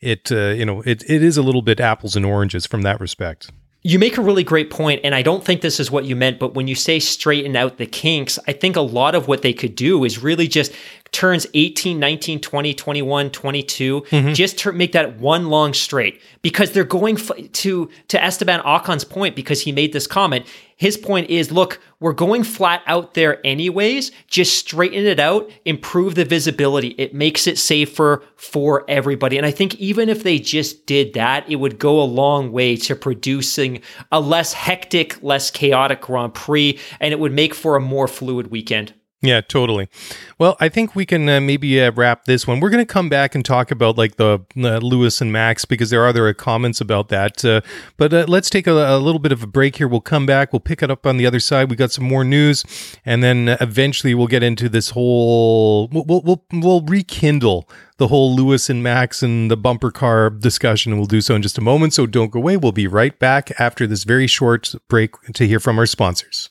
it uh, you know it it is a little bit apples and oranges from that respect.
You make a really great point, and I don't think this is what you meant, but when you say straighten out the kinks, I think a lot of what they could do is really just turns 18, 19, 20, 21, 22, mm-hmm. just to make that one long straight because they're going f- to to Esteban Ocon's point because he made this comment. His point is, look, we're going flat out there anyways. Just straighten it out, improve the visibility. It makes it safer for everybody. And I think even if they just did that, it would go a long way to producing a less hectic, less chaotic Grand Prix, and it would make for a more fluid weekend.
Yeah, totally. Well, I think we can uh, maybe uh, wrap this one. We're going to come back and talk about like the uh, Lewis and Max because there are other comments about that. Uh, but uh, let's take a, a, little bit of a break here. We'll come back. We'll pick it up on the other side. We got some more news, and then uh, eventually we'll get into this whole. We'll we'll we'll, we'll rekindle the whole Lewis and Max and the bumper car discussion. We'll do so in just a moment. So don't go away. We'll be right back after this very short break to hear from our sponsors.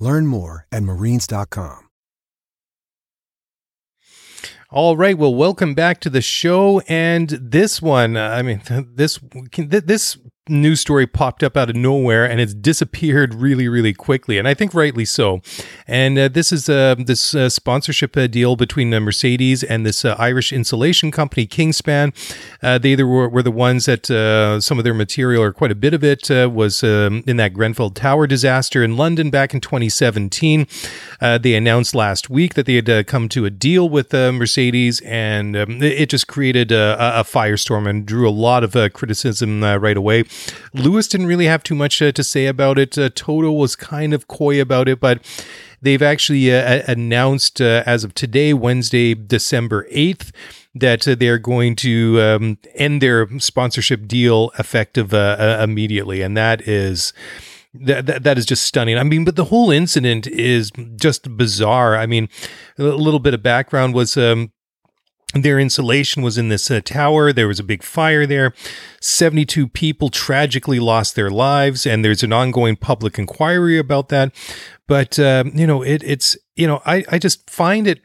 Learn more at marines.com.
All right, well, welcome back to the show. And this one, uh, I mean, (laughs) this this news story popped up out of nowhere and it's disappeared really, really quickly, and I think rightly so. And uh, this is uh, this uh, sponsorship uh, deal between uh, Mercedes and this uh, Irish insulation company, Kingspan. they either were, were, the ones that some of their material, or quite a bit of it, was um, in that Grenfell Tower disaster in London back in 2017. they announced last week that they had come to a deal with Mercedes, and um, it just created a, a, firestorm and drew a lot of criticism right away. Lewis didn't really have too much uh, to say about it. Uh, Toto was kind of coy about it, but they've actually uh, announced uh, as of today, Wednesday, December 8th, that uh, they're going to um, end their sponsorship deal effective uh, immediately. And that is. That, that that is just stunning. I mean, but the whole incident is just bizarre. I mean, a little bit of background was um, their insulation was in this uh, tower. There was a big fire there. 72 people tragically lost their lives, and there's an ongoing public inquiry about that. But, uh, you know, it, it's, you know, I, I just find it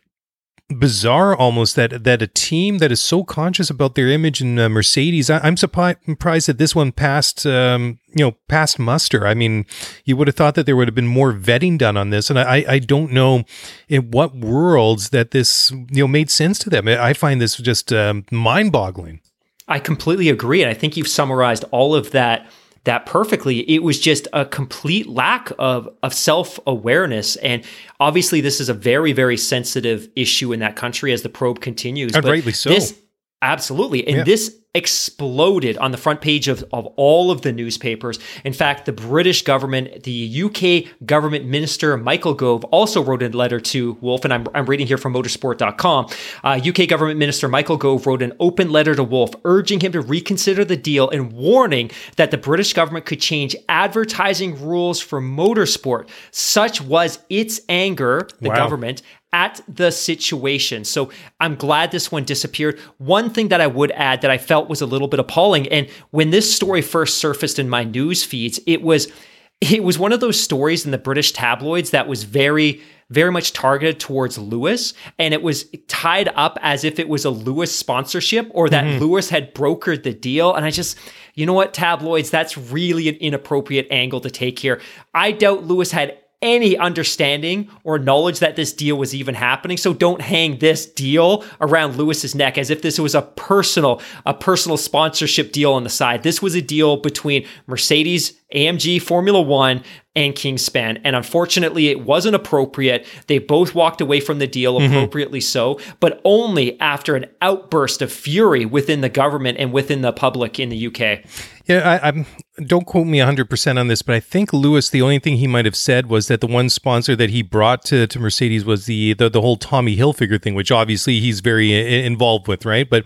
bizarre almost that that a team that is so conscious about their image in uh, Mercedes. I, am surprised that this one passed, um, you know, passed muster. I mean, you would have thought that there would have been more vetting done on this, and I, I don't know in what worlds that this you know made sense to them. I find this just um, mind-boggling.
I completely agree, and I think you've summarized all of that that perfectly. It was just a complete lack of, of self awareness. And obviously, this is a very, very sensitive issue in that country as the probe continues.
And but rightly so.
This, absolutely. And yeah. this exploded on the front page of, of all of the newspapers. In fact, the British government, the UK government minister, Michael Gove, also wrote a letter to Wolff, and I'm, I'm reading here from motorsport.com. Uh, UK government minister Michael Gove wrote an open letter to Wolff urging him to reconsider the deal and warning that the British government could change advertising rules for motorsport. Such was its anger, the wow. government, at the situation. So I'm glad this one disappeared. One thing that I would add that I felt was a little bit appalling, and when this story first surfaced in my news feeds, it was it was one of those stories in the British tabloids that was very very much targeted towards Lewis, and it was tied up as if it was a Lewis sponsorship or that mm-hmm. Lewis had brokered the deal. And I just, you know what, tabloids, that's really an inappropriate angle to take here. I doubt Lewis had any understanding or knowledge that this deal was even happening. So don't hang this deal around Lewis's neck as if this was a personal, a personal sponsorship deal on the side. This was a deal between Mercedes, AMG Formula One, and Kingspan. And unfortunately, it wasn't appropriate. They both walked away from the deal mm-hmm. appropriately so, but only after an outburst of fury within the government and within the public in the UK.
Yeah, I, I'm. Don't quote me 100% on this, but I think Lewis, the only thing he might have said was that the one sponsor that he brought to, to Mercedes was the, the the whole Tommy Hilfiger thing, which obviously he's very uh, involved with, right? But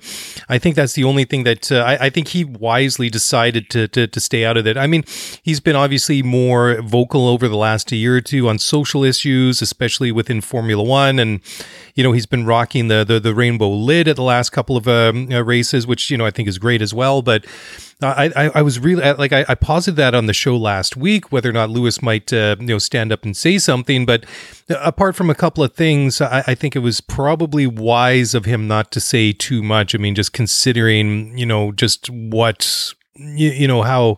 I think that's the only thing that uh, I, I think he wisely decided to, to to stay out of it. I mean, he's been obviously more vocal over the last year or two on social issues, especially within Formula One, and you know he's been rocking the the, the rainbow lid at the last couple of um, uh, races, which you know I think is great as well, but. I, I, I was really like I, I posited that on the show last week whether or not Lewis might uh, you know stand up and say something, but apart from a couple of things, I, I think it was probably wise of him not to say too much. I mean, just considering you know just what you, you know how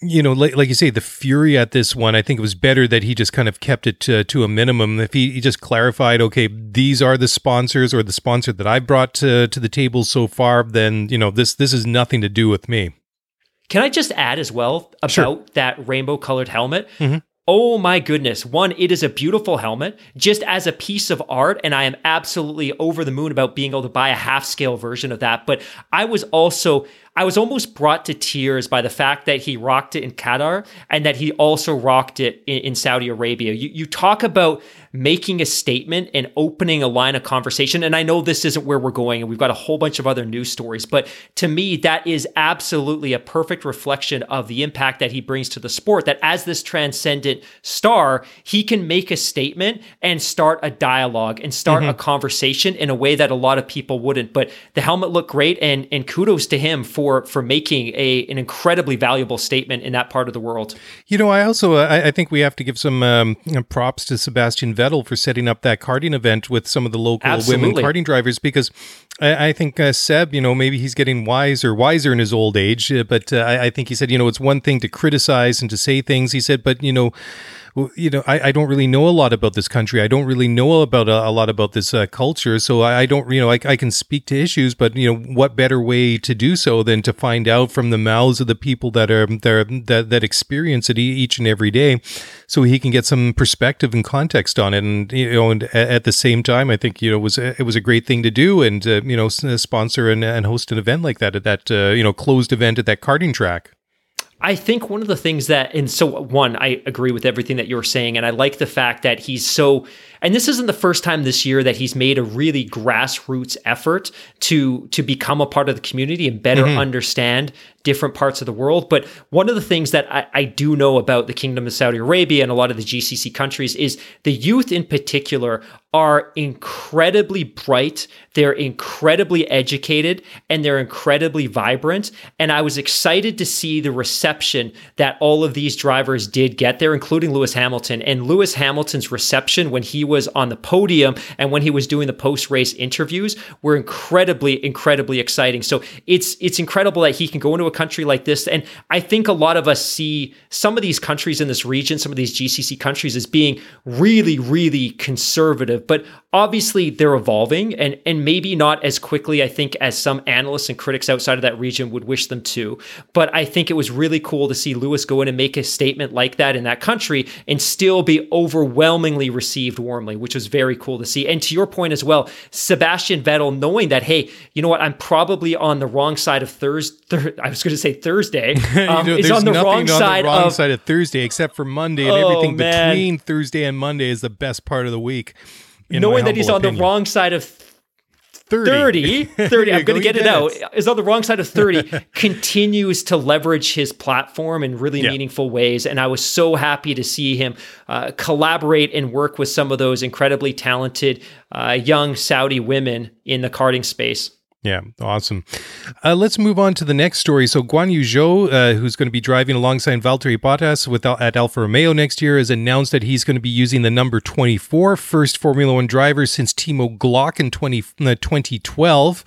you know, like, like you say, the fury at this one, I think it was better that he just kind of kept it to, to a minimum. If he, he just clarified, okay, these are the sponsors or the sponsor that I brought to, to the table so far, then, you know, this, this is nothing to do with me.
Can I just add as well about sure. that rainbow colored helmet? Mm-hmm. Oh my goodness. One, it is a beautiful helmet just as a piece of art. And I am absolutely over the moon about being able to buy a half scale version of that. But I was also, I was almost brought to tears by the fact that he rocked it in Qatar and that he also rocked it in, in Saudi Arabia. You, you talk about making a statement and opening a line of conversation. And I know this isn't where we're going, and we've got a whole bunch of other news stories, but to me, that is absolutely a perfect reflection of the impact that he brings to the sport. That as this transcendent star, he can make a statement and start a dialogue and start mm-hmm. a conversation in a way that a lot of people wouldn't. But the helmet looked great, and and kudos to him for for making a an incredibly valuable statement in that part of the world.
You know, I also I, I think we have to give some um, props to Sebastian Vettel for setting up that karting event with some of the local Absolutely. women karting drivers because I, I think uh, Seb, you know, maybe he's getting wiser, wiser in his old age, uh, but uh, I, I think he said, you know, it's one thing to criticize and to say things. He said, but you know, you know, I, I don't really know a lot about this country. I don't really know about a, a lot about this uh, culture. So I, I, don't, you know, I, I can speak to issues, but you know, what better way to do so than to find out from the mouths of the people that are, that that, that experience it each and every day, so he can get some perspective and context on it. And you know, and at the same time, I think you know, it was it was a great thing to do, and uh, you know, sponsor and, and host an event like that at that uh, you know closed event at that karting track.
I think one of the things that, and so one, I agree with everything that you're saying. And I like the fact that he's so, and this isn't the first time this year that he's made a really grassroots effort to, to become a part of the community and better mm-hmm. understand different parts of the world. But one of the things that I, I, do know about the Kingdom of Saudi Arabia and a lot of the GCC countries is the youth in particular are incredibly bright. They're incredibly educated and they're incredibly vibrant. And I was excited to see the reception that all of these drivers did get there, including Lewis Hamilton. And Lewis Hamilton's reception when he was on the podium and when he was doing the post race interviews were incredibly, incredibly exciting. So it's it's incredible that he can go into a country like this. And I think a lot of us see some of these countries in this region, some of these GCC countries, as being really, really conservative but obviously they're evolving and, and maybe not as quickly, I think, as some analysts and critics outside of that region would wish them to. But I think it was really cool to see Lewis go in and make a statement like that in that country and still be overwhelmingly received which was very cool to see. And to your point as well, Sebastian Vettel knowing that, hey, you know what, I'm probably on the wrong side of Thursday. Thir- I was going to say Thursday. (laughs)
Um, you know, is on the wrong, on side, the wrong of- side of Thursday, except for Monday, and oh, everything man. between Thursday and Monday is the best part of the week
knowing that he's on opinion. the wrong side of 30 30, (laughs) 30 i'm going to get it out. is on the wrong side of 30 (laughs) continues to leverage his platform in really yeah. meaningful ways and i was so happy to see him uh, collaborate and work with some of those incredibly talented uh, young saudi women in the karting space
yeah, awesome. Uh, let's move on to the next story. So Guan Yu Zhou, uh, who's going to be driving alongside Valtteri Bottas with, at Alfa Romeo next year, has announced that he's going to be using the number 24, first Formula One driver since Timo Glock in 20, uh, 2012.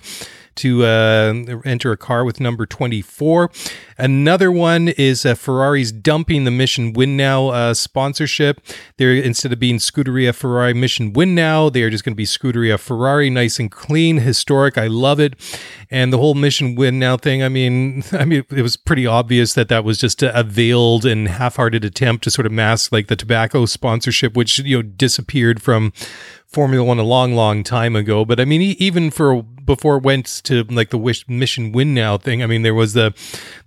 To uh, enter a car with number 24. Another one is uh, Ferrari's dumping the Mission Winnow uh, sponsorship. They're instead of being Scuderia Ferrari Mission Winnow, they are just going to be Scuderia Ferrari, nice and clean, historic. I love it. And the whole Mission Winnow thing. I mean, (laughs) I mean, it was pretty obvious that that was just a, a veiled and half-hearted attempt to sort of mask like the tobacco sponsorship, which you know disappeared from Formula One a long, long time ago. But I mean, even for before it went to like the wish mission winnow thing, I mean, there was the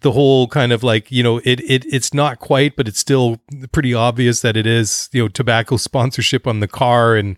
the whole kind of like you know it it it's not quite, but it's still pretty obvious that it is you know tobacco (laughs) sponsorship on the car and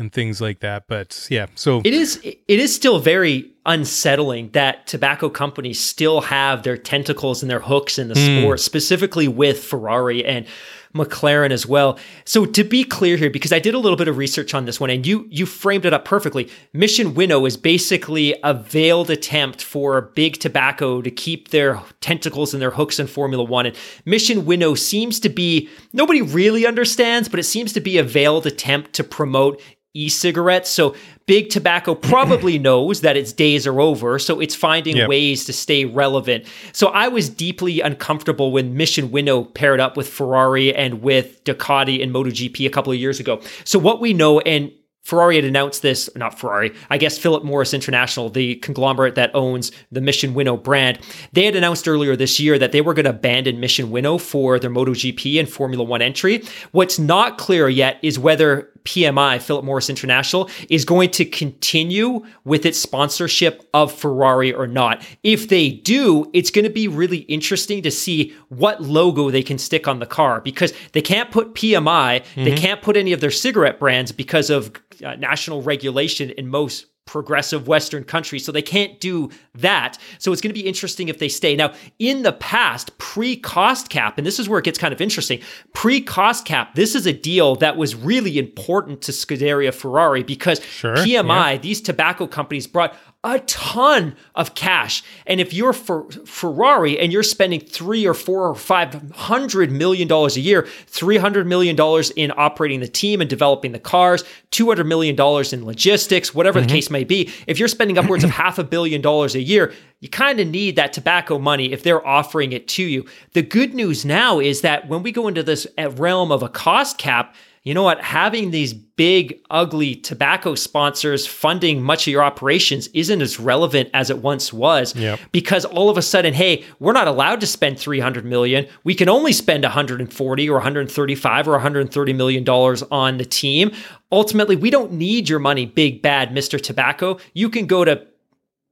and things like that. But yeah, so
it is it is still very unsettling that tobacco companies still have their tentacles and their hooks in the mm. sport, specifically with Ferrari and McLaren as well. So to be clear here, because I did a little bit of research on this one, and you you framed it up perfectly. Mission Winnow is basically a veiled attempt for big tobacco to keep their tentacles and their hooks in Formula One. And Mission Winnow seems to be nobody really understands, but it seems to be a veiled attempt to promote e-cigarettes. So big tobacco probably (clears throat) knows that its days are over, so it's finding yep. ways to stay relevant. So I was deeply uncomfortable when Mission Winnow paired up with Ferrari and with Ducati in MotoGP a couple of years ago. So what we know and Ferrari had announced this, not Ferrari, I guess Philip Morris International, the conglomerate that owns the Mission Winnow brand. They had announced earlier this year that they were going to abandon Mission Winnow for their MotoGP and Formula One entry. What's not clear yet is whether PMI, Philip Morris International, is going to continue with its sponsorship of Ferrari or not. If they do, it's going to be really interesting to see what logo they can stick on the car because they can't put PMI, mm-hmm. they can't put any of their cigarette brands because of uh, national regulation in most progressive Western countries. So they can't do that. So it's going to be interesting if they stay. Now, in the past, pre cost cap, and this is where it gets kind of interesting pre cost cap, this is a deal that was really important to Scuderia Ferrari because sure, PMI, yeah. these tobacco companies, brought a ton of cash. And if you're for Ferrari and you're spending three or four or five hundred million dollars a year, three hundred million dollars in operating the team and developing the cars, two hundred million dollars in logistics, whatever mm-hmm. the case may be, if you're spending upwards of half a billion dollars a year, you kind of need that tobacco money if they're offering it to you. The good news now is that when we go into this uh, realm of a cost cap, you know what? Having these big, ugly tobacco sponsors funding much of your operations isn't as relevant as it once was. Yep. Because all of a sudden, hey, we're not allowed to spend 300 million. We can only spend 140 or 135 or 130 million dollars on the team. Ultimately, we don't need your money, big bad Mr. Tobacco. You can go to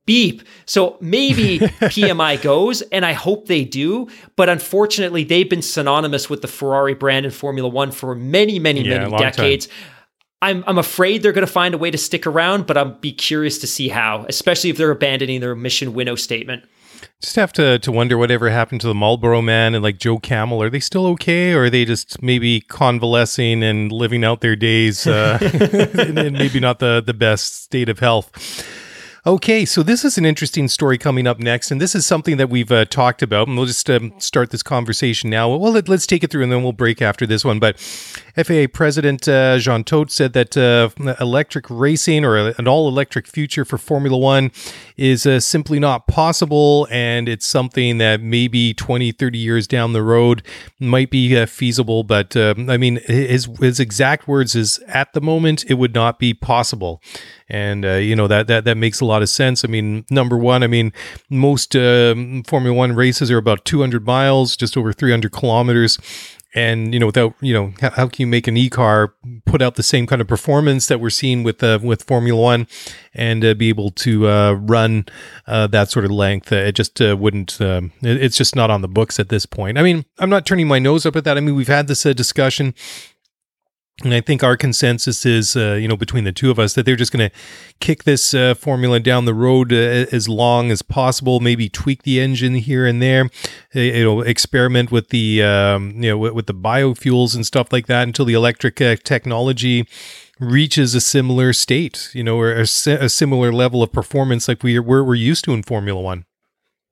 beep. So maybe (laughs) PMI goes, and I hope they do. But unfortunately, they've been synonymous with the Ferrari brand in Formula One for many, many, yeah, many decades. Time. I'm, I'm afraid they're going to find a way to stick around, but I'll be curious to see how, especially if they're abandoning their mission winnow statement.
Just have to to wonder whatever happened to the Marlboro Man and like Joe Camel. Are they still okay, or are they just maybe convalescing and living out their days, uh, (laughs) and, and maybe not the the best state of health? Okay, so this is an interesting story coming up next, and this is something that we've uh, talked about, and we'll just um, start this conversation now. Well, let, us take it through, and then we'll break after this one. But FIA President uh, Jean Todt said that uh, electric racing or an all-electric future for Formula One is uh, simply not possible, and it's something that maybe 20, 30 years down the road might be uh, feasible. But um, I mean, his his exact words is, "At the moment, it would not be possible." And uh, you know that that that makes a lot of sense. I mean, number one, I mean, most uh, Formula One races are about 200 miles, just over 300 kilometers. And you know, without you know, how, how can you make an e-car put out the same kind of performance that we're seeing with uh, with Formula One, and uh, be able to uh, run uh, that sort of length? it just uh, wouldn't. Um, it, it's just not on the books at this point. I mean, I'm not turning my nose up at that. I mean, we've had this uh, discussion and I think our consensus is, uh, you know, between the two of us, that they're just going to kick this uh, formula down the road uh, as long as possible. Maybe tweak the engine here and there. You know, experiment with the, um, you know, with, with, the biofuels and stuff like that until the electric uh, technology reaches a similar state. You know, or a, a similar level of performance like we we're, we're used to in Formula One.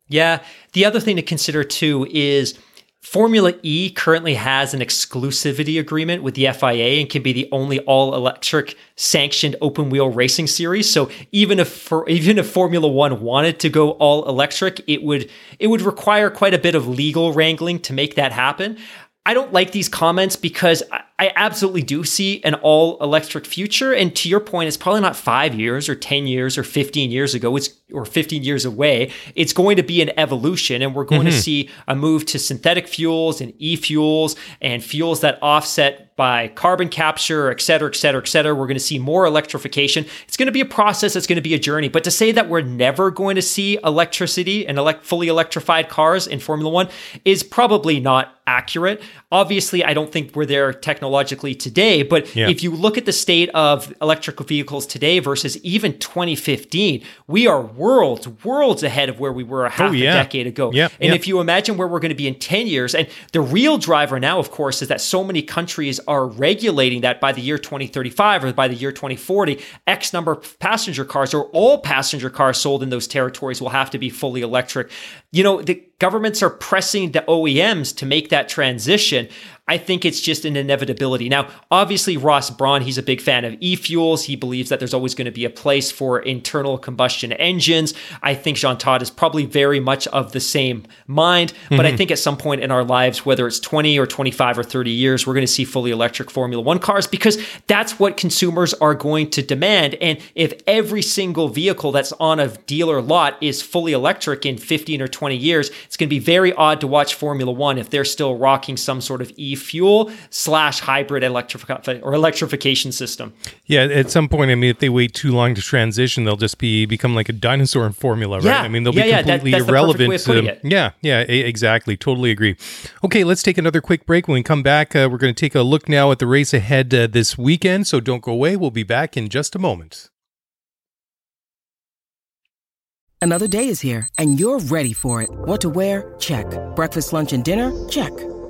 Yeah. The other thing to consider too is Formula E currently has an exclusivity agreement with the FIA and can be the only all-electric sanctioned open wheel racing series. So even if for, (laughs) even if Formula 1 wanted to go all electric, it would it would require quite a bit of legal wrangling to make that happen. I don't like these comments because I absolutely do see an all electric future. And to your point, it's probably not five years or 10 years or 15 years ago. It's or 15 years away. It's going to be an evolution and we're going mm-hmm. to see a move to synthetic fuels and e fuels and fuels that offset by carbon capture, et cetera, et cetera, et cetera. We're going to see more electrification. It's going to be a process. It's going to be a journey. But to say that we're never going to see electricity and elect- fully electrified cars in Formula One is probably not accurate. Obviously, I don't think we're there technologically today. But yeah. if you look at the state of electrical vehicles today versus even 2015, we are worlds, worlds ahead of where we were a oh, half oh, yeah. a decade ago.
Yep,
and
yep.
if you imagine where we're going to be in 10 years, and the real driver now, of course, is that so many countries are regulating that by the year 2035 or by the year 2040, X number of passenger cars or all passenger cars sold in those territories will have to be fully electric. You know, the governments are pressing the OEMs to make that transition. I think it's just an inevitability. Now, obviously, Ross Brawn, he's a big fan of e fuels. He believes that there's always going to be a place for internal combustion engines. I think Jean Todt is probably very much of the same mind. But mm-hmm. I think at some point in our lives, whether it's 20 or 25 or 30 years, we're going to see fully electric Formula One cars because that's what consumers are going to demand. And if every single vehicle that's on a dealer lot is fully electric in 15 or 20 years, it's going to be very odd to watch Formula One if they're still rocking some sort of e fuel slash hybrid electrification or electrification system.
Yeah, at some point, I mean, if they wait too long to transition, they'll just be become like a dinosaur in formula, right?
Yeah,
I mean, they'll
yeah,
be completely
yeah, that,
irrelevant.
To,
yeah, yeah, exactly. Totally agree. Okay, let's take another quick break. When we come back, uh, we're going to take a look now at the race ahead uh, this weekend. So don't go away. We'll be back in just a moment.
Another day is here, and you're ready for it. What to wear? Check. Breakfast, lunch, and dinner? Check.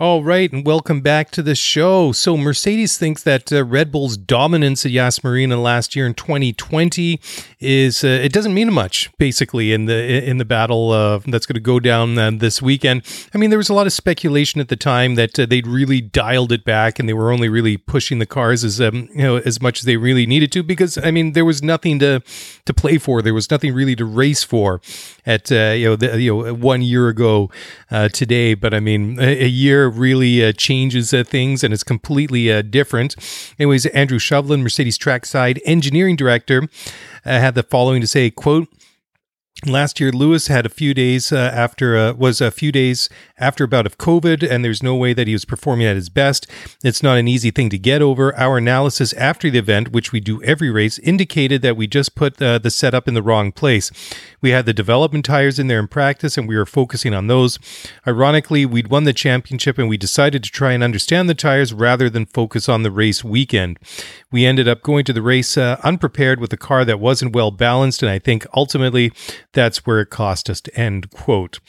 All right, and welcome back to the show. So, Mercedes thinks that uh, Red Bull's dominance at Yas Marina last year in 2020 is uh, it doesn't mean much, basically, in the in the battle uh, that's going to go down uh, this weekend. I mean, there was a lot of speculation at the time that uh, they'd really dialed it back, and they were only really pushing the cars as um, you know as much as they really needed to, because I mean, there was nothing to to play for, there was nothing really to race for at uh, you know the, you know one year ago today. But I mean, a, a year really uh, changes uh, things and it's completely uh, different. Anyways, Andrew Shovlin, Mercedes Trackside Engineering Director, uh, had the following to say, quote, Last year, Lewis had a few days uh, after uh, was a few days after a bout of COVID, and there's no way that he was performing at his best. It's not an easy thing to get over. Our analysis after the event, which we do every race, indicated that we just put uh, the setup in the wrong place. We had the development tires in there in practice, and we were focusing on those. Ironically, we'd won the championship, and we decided to try and understand the tires rather than focus on the race weekend. We ended up going to the race uh, unprepared with a car that wasn't well balanced, and I think ultimately that's where it cost us. To end quote.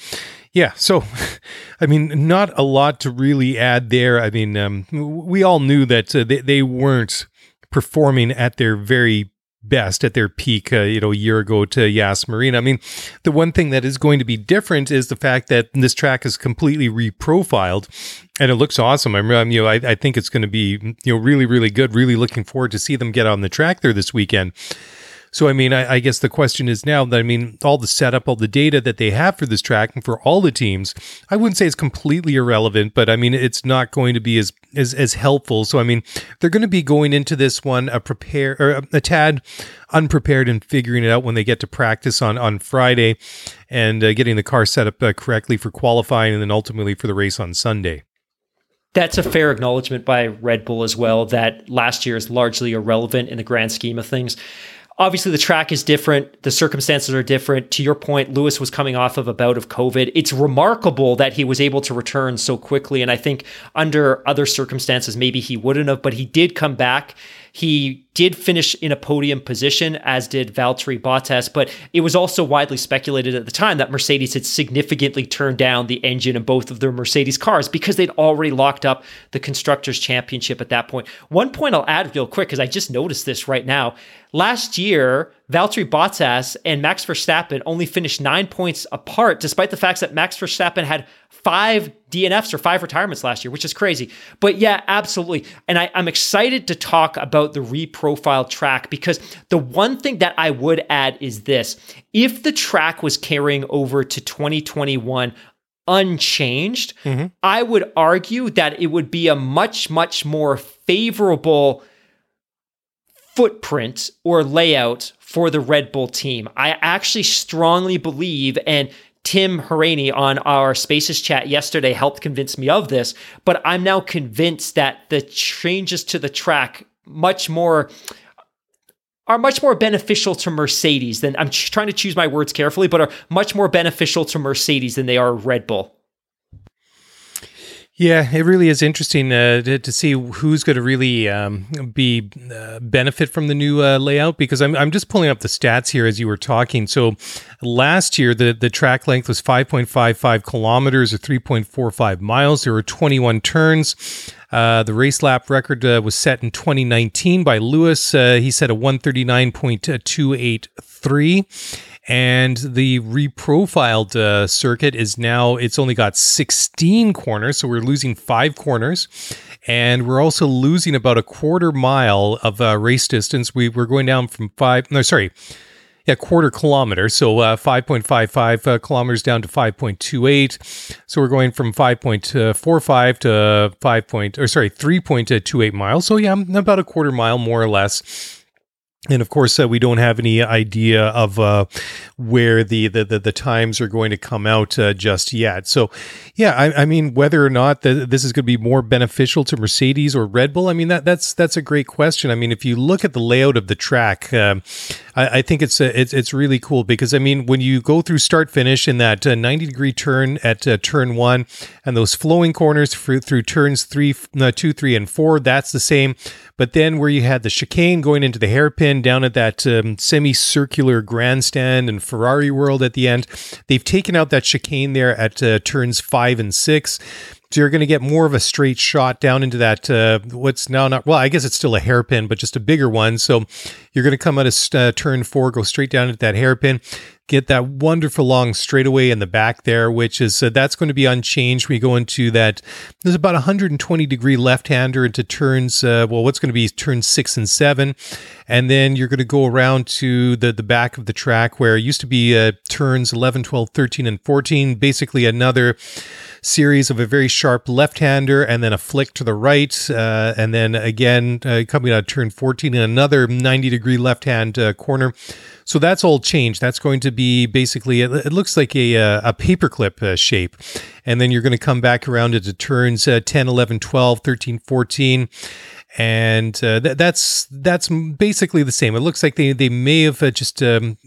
Yeah, so (laughs) I mean, not a lot to really add there. I mean, um, we all knew that uh, they, they weren't performing at their very best at their peak, uh, you know, a year ago to Yas Marina. I mean, the one thing that is going to be different is the fact that this track is completely reprofiled and it looks awesome. I'm, um, you know, I, I think it's going to be, you know, really, really good. Really looking forward to see them get on the track there this weekend. So, I mean, I, I, guess the question is now that, I mean, all the setup, all the data that they have for this track and for all the teams, I wouldn't say it's completely irrelevant, but I mean, it's not going to be as, as, as helpful. So, I mean, they're going to be going into this one a prepare or a, tad unprepared and figuring it out when they get to practice on, on Friday and uh, getting the car set up uh, correctly for qualifying and then ultimately for the race on Sunday.
That's a fair acknowledgement by Red Bull as well that last year is largely irrelevant in the grand scheme of things obviously the track is different the circumstances are different to your point lewis was coming off of a bout of covid it's remarkable that he was able to return so quickly and i think under other circumstances maybe he wouldn't have but he did come back he did finish in a podium position, as did Valtteri Bottas, but it was also widely speculated at the time that Mercedes had significantly turned down the engine in both of their Mercedes cars because they'd already locked up the Constructors' Championship at that point. One point I'll add real quick, because I just noticed this right now. Last year, Valtteri Bottas and Max Verstappen only finished nine points apart, despite the fact that Max Verstappen had five DNFs or five retirements last year, which is crazy. But yeah, absolutely. And I, am excited to talk about the reprofiled track because the one thing that I would add is this if the track was carrying over to 2021, unchanged, mm-hmm. I would argue that it would be a much, much more favorable footprint or layout for the Red Bull team. I actually strongly believe, and Tim Hauraney on our Spaces chat yesterday helped convince me of this, but I'm now convinced that the changes to the track much more are much more beneficial to Mercedes than I'm trying to choose my words carefully, but are much more beneficial to Mercedes than they are Red Bull.
Yeah, it really is interesting uh, to, to, see who's going to really um, be uh, benefit from the new uh, layout because I'm, I'm just pulling up the stats here as you were talking. So last year, the, the track length was 5.55 kilometers or 3.45 miles. There were 21 turns. Uh, the race lap record uh, was set in 2019 by Lewis. Uh, he set a 139.283 and the reprofiled uh, circuit is now it's only got 16 corners so we're losing five corners. And we're also losing about a quarter mile of uh, race distance. We, we're going down from five no sorry yeah quarter kilometer. So uh, 5.55 uh, kilometers down to 5.28 so we're going from 5.45 to 5 point or sorry 3.28 miles. So yeah about a quarter mile more or less and of course, uh, we don't have any idea of uh, where the, the, the, the, times are going to come out uh, just yet. So, yeah, I, I, mean, whether or not the, this is going to be more beneficial to Mercedes or Red Bull, I mean, that that's that's a great question. I mean, if you look at the layout of the track, um, I, I, think it's, it's it's really cool because I mean, when you go through start finish in that uh, ninety degree turn at uh, turn one, and those flowing corners through, through turns three, uh, two, three, and four, that's the same. But then where you had the chicane going into the hairpin down at that um, semicircular grandstand and Ferrari world at the end, they've taken out that chicane there at uh, turns five and six. So you're going to get more of a straight shot down into that, uh, what's now not, well, I guess it's still a hairpin, but just a bigger one. So you're going to come out of uh, turn four, go straight down into that hairpin get that wonderful long straightaway in the back there, which is uh, that's going to be unchanged. We go into that. There's about 120 degree left hander into turns. Uh, well, what's going to be turns six and seven, and then you're going to go around to the the back of the track where it used to be uh, turns 11, 12, 13, and 14. Basically, another series of a very sharp left hander and then a flick to the right. Uh, and then again, uh, coming out turn 14 in another 90 degree left hand uh, corner. So that's all changed. That's going to be basically, it, it looks like a, uh, a paperclip uh, shape. And then you're going to come back around into turns uh, 10, 11, 12, 13, 14 and uh, th- that's that's basically the same. It looks like they they may have uh, just um,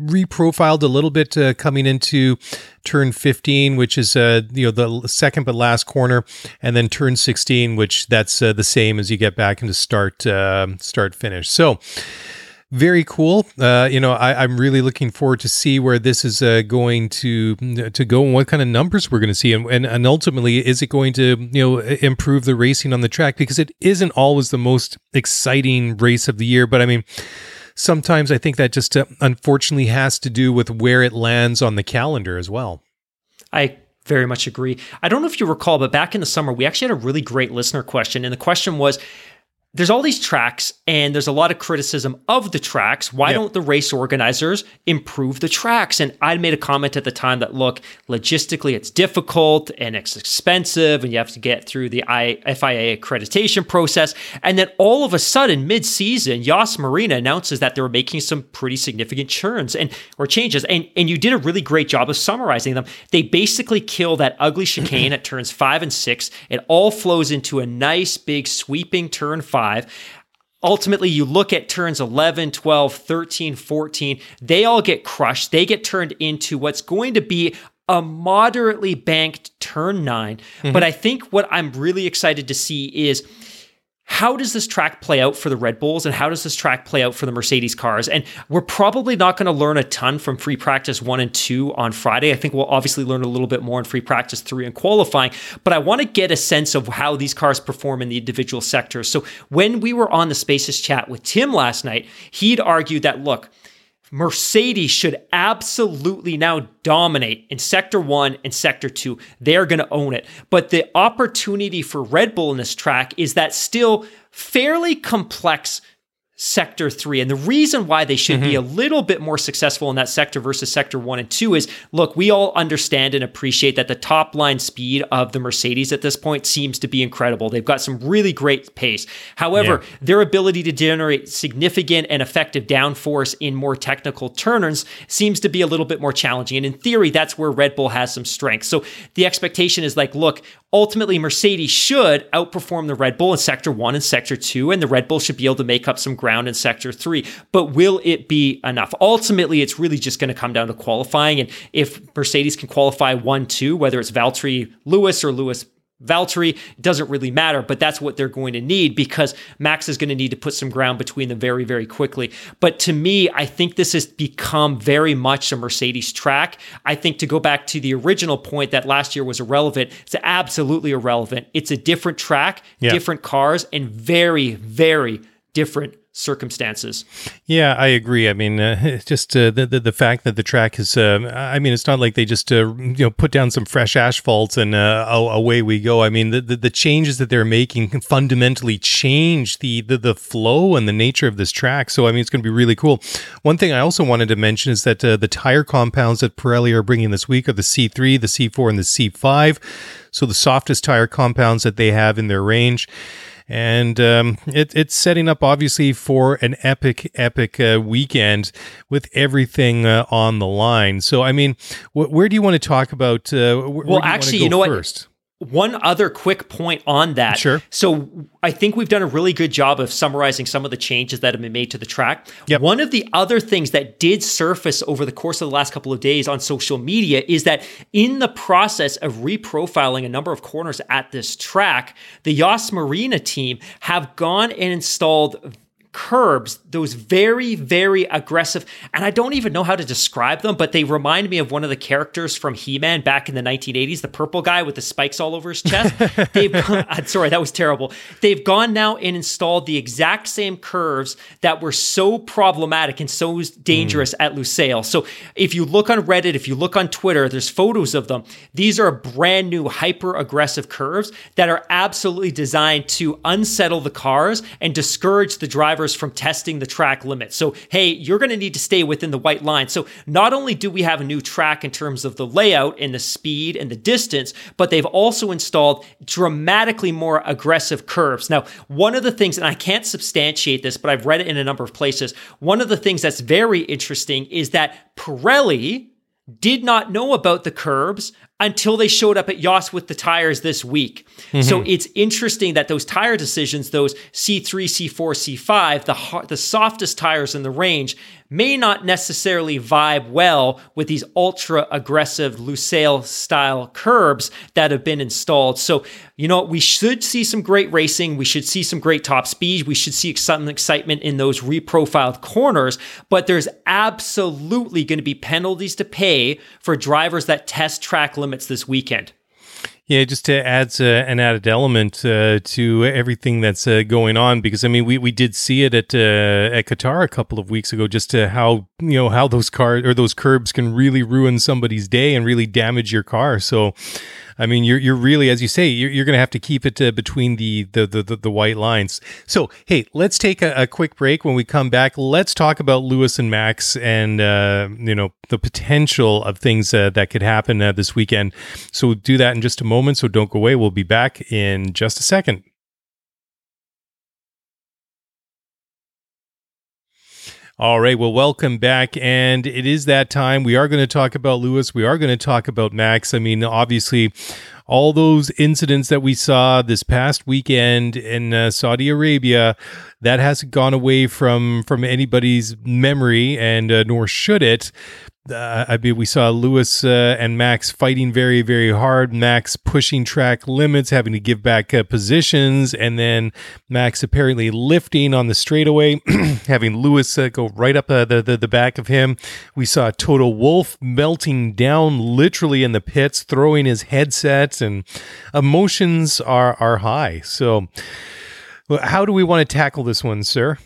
reprofiled a little bit uh, coming into turn 15 which is uh, you know the second but last corner and then turn 16 which that's uh, the same as you get back into start uh, start finish so very cool. Uh, you know, I, am really looking forward to see where this is uh, going to to go and what kind of numbers we're going to see, and, and, and ultimately, is it going to you know improve the racing on the track because it isn't always the most exciting race of the year, but I mean sometimes I think that just uh, unfortunately has to do with where it lands on the calendar as well.
I very much agree. I don't know if you recall, but back in the summer, we actually had a really great listener question. And the question was there's all these tracks and there's a lot of criticism of the tracks. Why yep. don't the race organizers improve the tracks? And I made a comment at the time that look, logistically it's difficult and it's expensive and you have to get through the FIA accreditation process. And then all of a sudden, mid-season, Yas Marina announces that they were making some pretty significant churns and or changes. And and you did a really great job of summarizing them. They basically kill that ugly chicane (clears throat) at turns five and six. It all flows into a nice big sweeping turn five five. ultimately you look at turns 11 12 13 14 they all get crushed they get turned into what's going to be a moderately banked turn 9 mm-hmm. but i think what i'm really excited to see is how does this track play out for the Red Bulls and how does this track play out for the Mercedes cars? And we're probably not going to learn a ton from free practice one and two on Friday. I think we'll obviously learn a little bit more in free practice three and qualifying, but I want to get a sense of how these cars perform in the individual sectors. So when we were on the Spaces chat with Tim last night, he'd argued that, look, Mercedes should absolutely now dominate in sector one and sector two. They're going to own it. But the opportunity for Red Bull in this track is that still fairly complex sector three. And the reason why they should mm-hmm. be a little bit more successful in that sector versus sector one and two is look, we all understand and appreciate that the top line speed of the Mercedes at this point seems to be incredible. They've got some really great pace. However, yeah. their ability to generate significant and effective downforce in more technical turners seems to be a little bit more challenging. And in theory, that's where Red Bull has some strength. So the expectation is like, look, ultimately Mercedes should outperform the Red Bull in sector one and sector two, and the Red Bull should be able to make up some ground in sector three. But will it be enough? Ultimately, it's really just going to come down to qualifying. And if Mercedes can qualify one, two, whether it's Valtteri Lewis or Lewis Valtteri doesn't really matter, but that's what they're going to need because Max is going to need to put some ground between them very, very quickly. But to me, I think this has become very much a Mercedes track. I think to go back to the original point that last year was irrelevant, it's absolutely irrelevant. It's a different track, yeah. different cars, and very, very different circumstances.
Yeah, I agree. I mean, uh, (laughs) just uh, the, the, the fact that the track is, uh, I mean, it's not like they just uh, you know put down some fresh asphalt and uh, away we go. I mean, the, the, the changes that they're making fundamentally change the, the the flow and the nature of this track. So I mean, it's going to be really cool. One thing I also wanted to mention is that uh, the tire compounds that Pirelli are bringing this week are the C3, the C4, and the C5. So the softest tire compounds that they have in their range and um, it, it's setting up obviously for an epic, epic uh, weekend with everything uh, on the line. So, I mean, wh- where do you want to talk about? Uh, wh-
well, actually, you know first? what? One other quick point on that.
Sure.
So I think we've done a really good job of summarizing some of the changes that have been made to the track.
Yep.
One of the other things that did surface over the course of the last couple of days on social media is that in the process of reprofiling a number of corners at this track, the Yas Marina team have gone and installed curbs, those very, very aggressive, and I don't even know how to describe them, but they remind me of one of the characters from He Man back in the 1980s, the purple guy with the spikes all over his chest. (laughs) They've sorry, that was terrible. They've gone now and installed the exact same curves that were so problematic and so dangerous mm. at Lusail. So if you look on Reddit, if you look on Twitter, there's photos of them. These are brand new, hyper aggressive curves that are absolutely designed to unsettle the cars and discourage the drivers drivers from testing the track limits. So, hey, you're going to need to stay within the white line. So, not only do we have a new track in terms of the layout and the speed and the distance, but they've also installed dramatically more aggressive curves. Now, one of the things, and I can't substantiate this, but I've read it in a number of places, one of the things that's very interesting is that Pirelli did not know about the curbs until they showed up at Yas with the tires this week. Mm-hmm. So it's interesting that those tire decisions, those C3, C4, C5, the the softest tires in the range, may not necessarily vibe well with these ultra aggressive Lusail style curbs that have been installed. So, you know, we should see some great racing. We should see some great top speed. We should see some excitement in those reprofiled corners, but there's absolutely going to be penalties to pay for drivers that test track limits this weekend.
Yeah, just to add uh, an added element uh, to everything that's uh, going on, because I mean, we, we did see it at uh, at Qatar a couple of weeks ago, just to how you know how those cars or those curbs can really ruin somebody's day and really damage your car. So, I mean, you're you're really, as you say, you're, you're going to have to keep it uh, between the the, the the, the white lines. So, hey, let's take a, a, quick break. When we come back, let's talk about Lewis and Max and uh, you know the potential of things uh, that could happen uh, this weekend. So, we'll do that in just a moment. So, don't go away. We'll be back in just a second. All right. Well, welcome back. And it is that time. We are going to talk about Lewis. We are going to talk about Max. I mean, obviously, all those incidents that we saw this past weekend in uh, Saudi Arabia, that hasn't gone away from from anybody's memory, and uh, nor should it uh, I mean, we saw Lewis uh, and Max fighting very, very hard. Max pushing track limits, having to give back uh, positions, and then Max apparently lifting on the straightaway, (clears throat) having Lewis uh, go right up uh, the, the, the back of him. We saw Toto Wolff melting down literally in the pits, throwing his headset, and emotions are are high. So, how do we want to tackle this one, sir?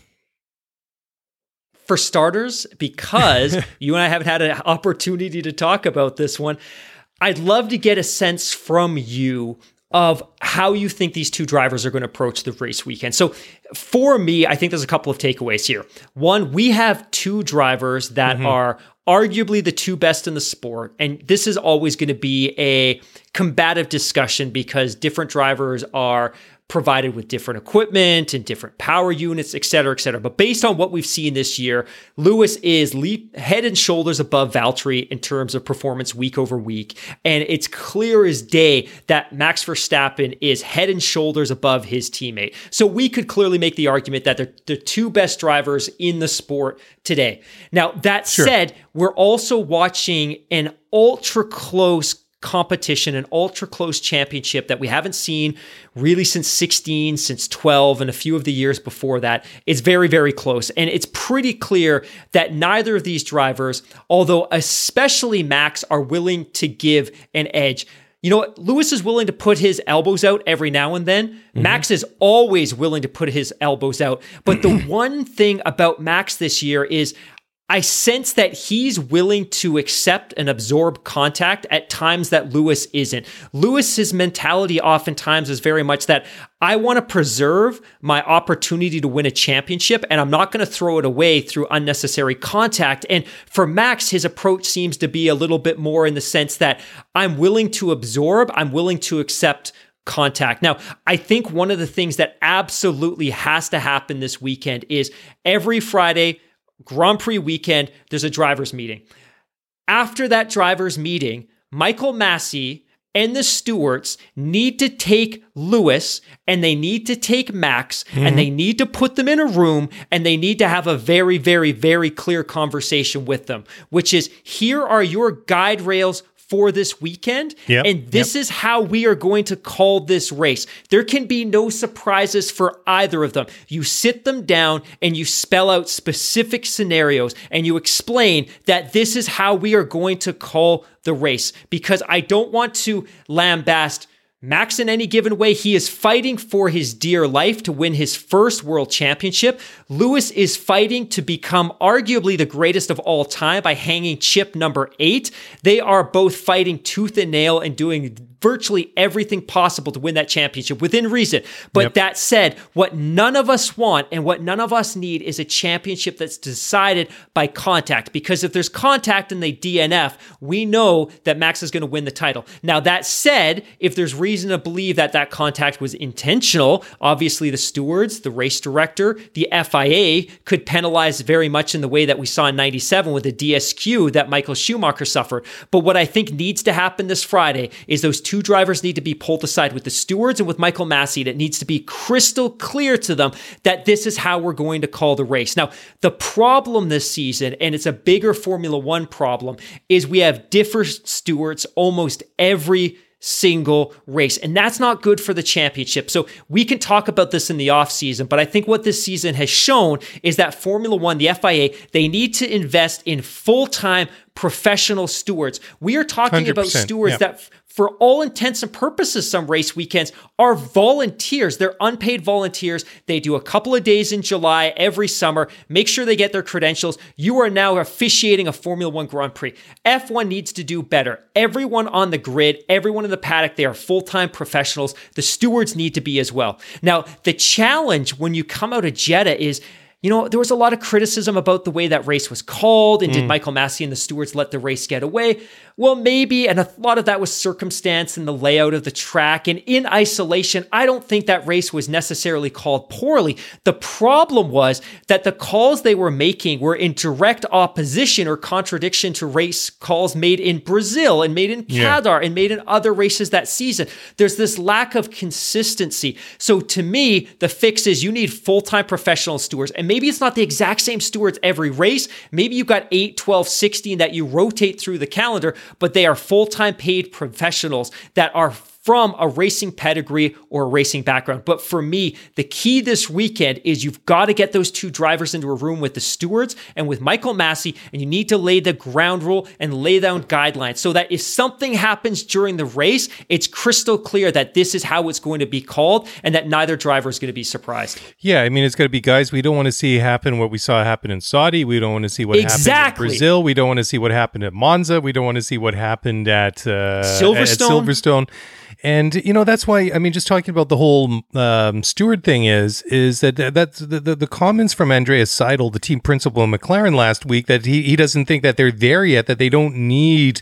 For starters, because (laughs) you and I haven't had an opportunity to talk about this one, I'd love to get a sense from you of how you think these two drivers are going to approach the race weekend. So, for me, I think there's a couple of takeaways here. One, we have two drivers that mm-hmm. are arguably the two best in the sport. And this is always going to be a combative discussion because different drivers are provided with different equipment and different power units, et cetera, et cetera. But based on what we've seen this year, Lewis is leap, head and shoulders above Valtteri in terms of performance week over week. And it's clear as day that Max Verstappen is head and shoulders above his teammate. So we could clearly make the argument that they're the two best drivers in the sport today. Now, that sure. said, we're also watching an ultra close competition, an ultra close championship that we haven't seen really since 16, since 12, and a few of the years before that. It's very, very close. And it's pretty clear that neither of these drivers, although especially Max, are willing to give an edge. You know what? Lewis is willing to put his elbows out every now and then. Mm-hmm. Max is always willing to put his elbows out. But the (clears throat) one thing about Max this year is I sense that he's willing to accept and absorb contact at times that Lewis isn't. Lewis's mentality oftentimes is very much that I want to preserve my opportunity to win a championship and I'm not going to throw it away through unnecessary contact. And for Max, his approach seems to be a little bit more in the sense that I'm willing to absorb, I'm willing to accept contact. Now, I think one of the things that absolutely has to happen this weekend is every Friday, Grand Prix weekend, there's a driver's meeting. After that driver's meeting, Michael Masi and the stewards need to take Lewis and they need to take Max mm-hmm. and they need to put them in a room and they need to have a very, very, very clear conversation with them, which is here are your guide rails for this weekend. Yep, and this yep. is how we are going to call this race. There can be no surprises for either of them. You sit them down and you spell out specific scenarios and you explain that this is how we are going to call the race because I don't want to lambast Max, in any given way, he is fighting for his dear life to win his first world championship. Lewis is fighting to become arguably the greatest of all time by hanging chip number eight. They are both fighting tooth and nail and doing virtually everything possible to win that championship within reason. But yep. that said, what none of us want and what none of us need is a championship that's decided by contact. Because if there's contact and they DNF, we know that Max is going to win the title. Now, that said, if there's reason to believe that that contact was intentional, obviously the stewards, the race director, the FIA could penalize very much in the way that we saw in 97 with the DSQ that Michael Schumacher suffered. But what I think needs to happen this Friday is those two two drivers need to be pulled aside with the stewards and with Michael Masi. It needs to be crystal clear to them that this is how we're going to call the race. Now, the problem this season, and it's a bigger Formula One problem, is we have different stewards almost every single race. And that's not good for the championship. So we can talk about this in the offseason, but I think what this season has shown is that Formula One, the FIA, they need to invest in full time professional stewards. We are talking about stewards yeah. that for all intents and purposes, some race weekends are volunteers. They're unpaid volunteers. They do a couple of days in July every summer. Make sure they get their credentials. You are now officiating a Formula One Grand Prix. F1 needs to do better. Everyone on the grid, everyone in the paddock, they are full time professionals. The stewards need to be as well. Now, the challenge when you come out of Jeddah is you know, there was a lot of criticism about the way that race was called. And mm. did Michael Masi and the stewards let the race get away? Well, maybe. And a lot of that was circumstance and the layout of the track. And in isolation, I don't think that race was necessarily called poorly. The problem was that the calls they were making were in direct opposition or contradiction to race calls made in Brazil and made in Qatar yeah. and made in other races that season. There's this lack of consistency. So to me, the fix is you need full time professional stewards. And maybe it's not the exact same stewards every race. Maybe you've got 8, 12, 16 that you rotate through the calendar, but they are full time paid professionals that are from a racing pedigree or a racing background. But for me, the key this weekend is you've got to get those two drivers into a room with the stewards and with Michael Masi, and you need to lay the ground rule and lay down guidelines so that if something happens during the race, it's crystal clear that this is how it's going to be called and that neither driver is going to be surprised.
Yeah, I mean, it's going to be guys we don't want to see happen what we saw happen in Saudi. We don't want to see what
exactly.
happened in Brazil. We don't want to see what happened at Monza. We don't want to see what happened at uh, Silverstone. At Silverstone. And you know that's why I mean, just talking about the whole um, steward thing is is that that's the, the, the comments from Andreas Seidl, the team principal in McLaren last week, that he he doesn't think that they're there yet, that they don't need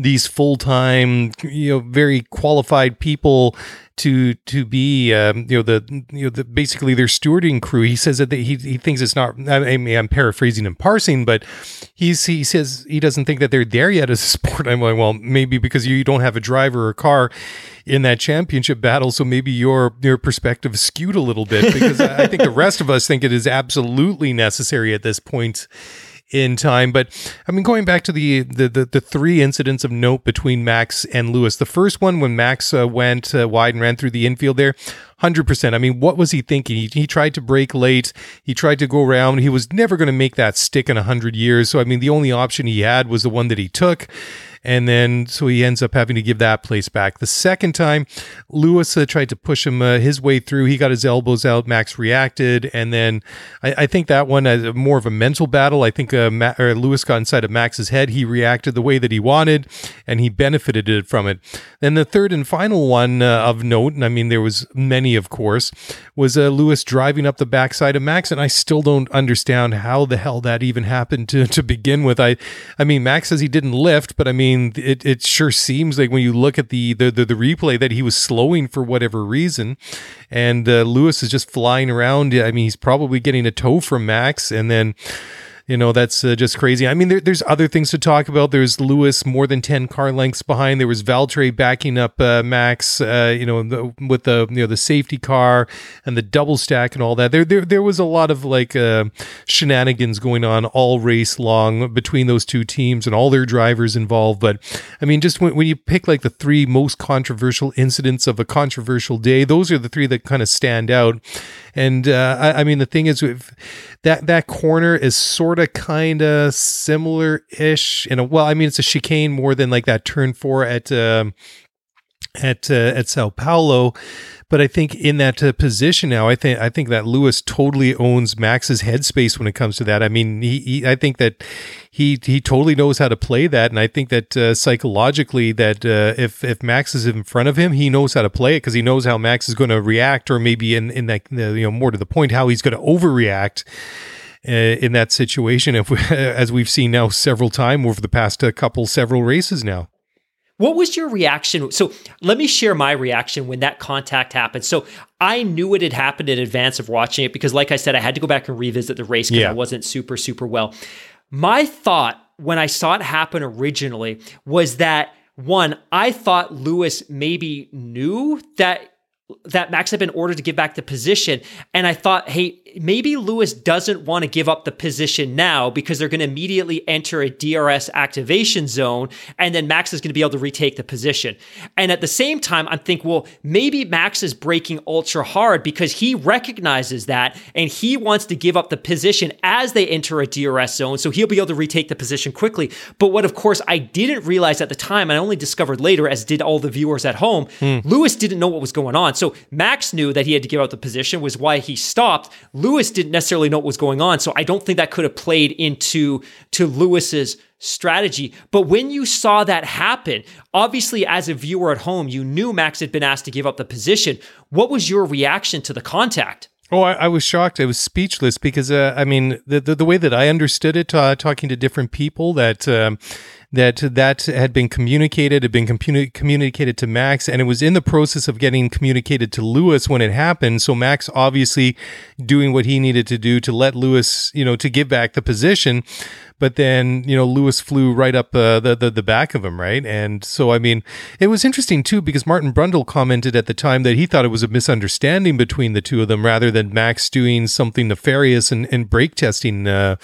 these full time, you know, very qualified people to to be um, you know the you know the basically their stewarding crew. He says that he he thinks it's not. I mean, I'm paraphrasing and parsing, but he's he says he doesn't think that they're there yet as a sport. I'm like, well, maybe because you don't have a driver or a car in that championship battle, so maybe your your perspective skewed a little bit because I think the rest of us think it is absolutely necessary at this point in time. But I mean, going back to the the the, the three incidents of note between Max and Lewis. The first one when Max uh, went uh, wide and ran through the infield there. 100%. I mean, what was he thinking? He, he tried to break late. He tried to go around. He was never going to make that stick in 100 years. So, I mean, the only option he had was the one that he took. And then, so he ends up having to give that place back. The second time, Lewis uh, tried to push him uh, his way through. He got his elbows out. Max reacted. And then I, I think that one, uh, more of a mental battle. I think uh, Ma- Lewis got inside of Max's head. He reacted the way that he wanted and he benefited from it. Then the third and final one uh, of note, and I mean, there was many, of course, was uh, Lewis driving up the backside of Max. And I still don't understand how the hell that even happened to, to begin with. I, I mean, Max says he didn't lift, but I mean, mean, it, it sure seems like when you look at the, the, the, the replay that he was slowing for whatever reason. And uh, Lewis is just flying around. I mean, he's probably getting a tow from Max. And then you know that's uh, just crazy. I mean, there, there's other things to talk about. There's Lewis more than ten car lengths behind. There was Valtteri backing up uh, Max. Uh, you know, the, with the you know the safety car and the double stack and all that. There there there was a lot of like uh, shenanigans going on all race long between those two teams and all their drivers involved. But I mean, just when, when you pick like the three most controversial incidents of a controversial day, those are the three that kind of stand out. And uh, I, I, mean, the thing is, that that corner is sort of kind of similar ish. In a well, I mean, it's a chicane more than like that turn four at. Um, at uh, at Sao Paulo, but I think in that uh, position now, I think I think that Lewis totally owns Max's headspace when it comes to that. I mean, he, he I think that he he totally knows how to play that, and I think that uh, psychologically, that uh, if if Max is in front of him, he knows how to play it because he knows how Max is going to react, or maybe in in that you know more to the point, how he's going to overreact. Uh, in that situation, if we, (laughs) as we've seen now several times over the past uh, couple several races now.
What was your reaction? So let me share my reaction when that contact happened. So I knew it had happened in advance of watching it because, like I said, I had to go back and revisit the race because yeah. I wasn't super, super well. My thought when I saw it happen originally was that one, I thought Lewis maybe knew that that Max had been ordered to give back the position. And I thought, hey, maybe Lewis doesn't want to give up the position now because they're going to immediately enter a DRS activation zone. And then Max is going to be able to retake the position. And at the same time, I'm thinking, well, maybe Max is breaking ultra hard because he recognizes that and he wants to give up the position as they enter a DRS zone. So he'll be able to retake the position quickly. But what, of course, I didn't realize at the time, and I only discovered later, as did all the viewers at home, hmm. Lewis didn't know what was going on. So Max knew that he had to give up the position, was why he stopped. Lewis didn't necessarily know what was going on, so I don't think that could have played into to Lewis's strategy. But when you saw that happen, obviously as a viewer at home, you knew Max had been asked to give up the position. What was your reaction to the contact?
Oh, I, I, was shocked. I was speechless because, uh, I mean, the, the, the way that I understood it, uh, talking to different people, that um, that that had been communicated, had been communi- communicated to Max, and it was in the process of getting communicated to Lewis when it happened. So Max obviously doing what he needed to do to let Lewis, you know, to give back the position. But then, you know, Lewis flew right up uh, the, the the back of him, right? And so, I mean, it was interesting too because Martin Brundle commented at the time that he thought it was a misunderstanding between the two of them rather than Max doing something nefarious and, and brake testing. Uh,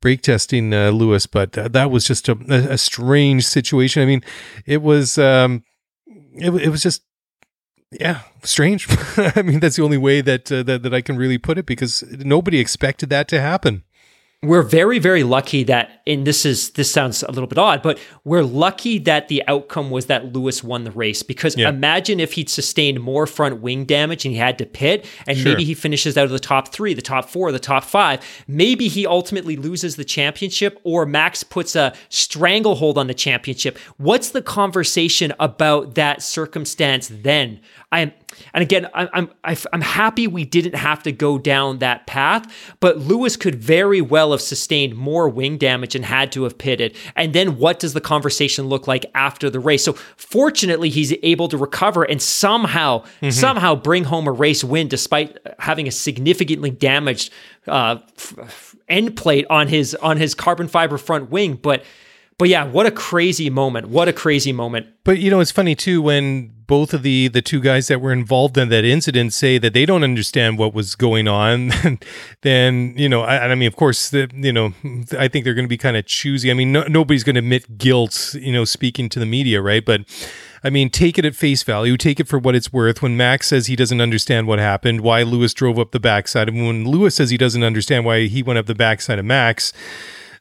brake testing uh, Lewis, but uh, that was just a, a, strange situation. I mean, it was um, it, it was just yeah, strange. (laughs) I mean, that's the only way that, uh, that that I can really put it because nobody expected that to happen
we're very very lucky that and this is this sounds a little bit odd but we're lucky that the outcome was that lewis won the race because yeah. imagine if he'd sustained more front wing damage and he had to pit and sure. maybe he finishes out of the top three the top four the top five maybe he ultimately loses the championship or max puts a stranglehold on the championship what's the conversation about that circumstance then i'm and again, I'm I'm I'm happy we didn't have to go down that path, but Lewis could very well have sustained more wing damage and had to have pitted. And then what does the conversation look like after the race? So fortunately, he's able to recover and somehow mm-hmm. somehow bring home a race win despite having a significantly damaged uh, end plate on his on his carbon fiber front wing, but but yeah, what a crazy moment. What a crazy moment.
But you know, it's funny too when both of the the two guys that were involved in that incident say that they don't understand what was going on. (laughs) then you know, I, I mean, of course, the, you know, I think they're going to be kind of choosy. I mean, no, nobody's going to admit guilt, you know, speaking to the media, right? But I mean, take it at face value, take it for what it's worth. When Max says he doesn't understand what happened, why Lewis drove up the backside, and when Lewis says he doesn't understand why he went up the backside of Max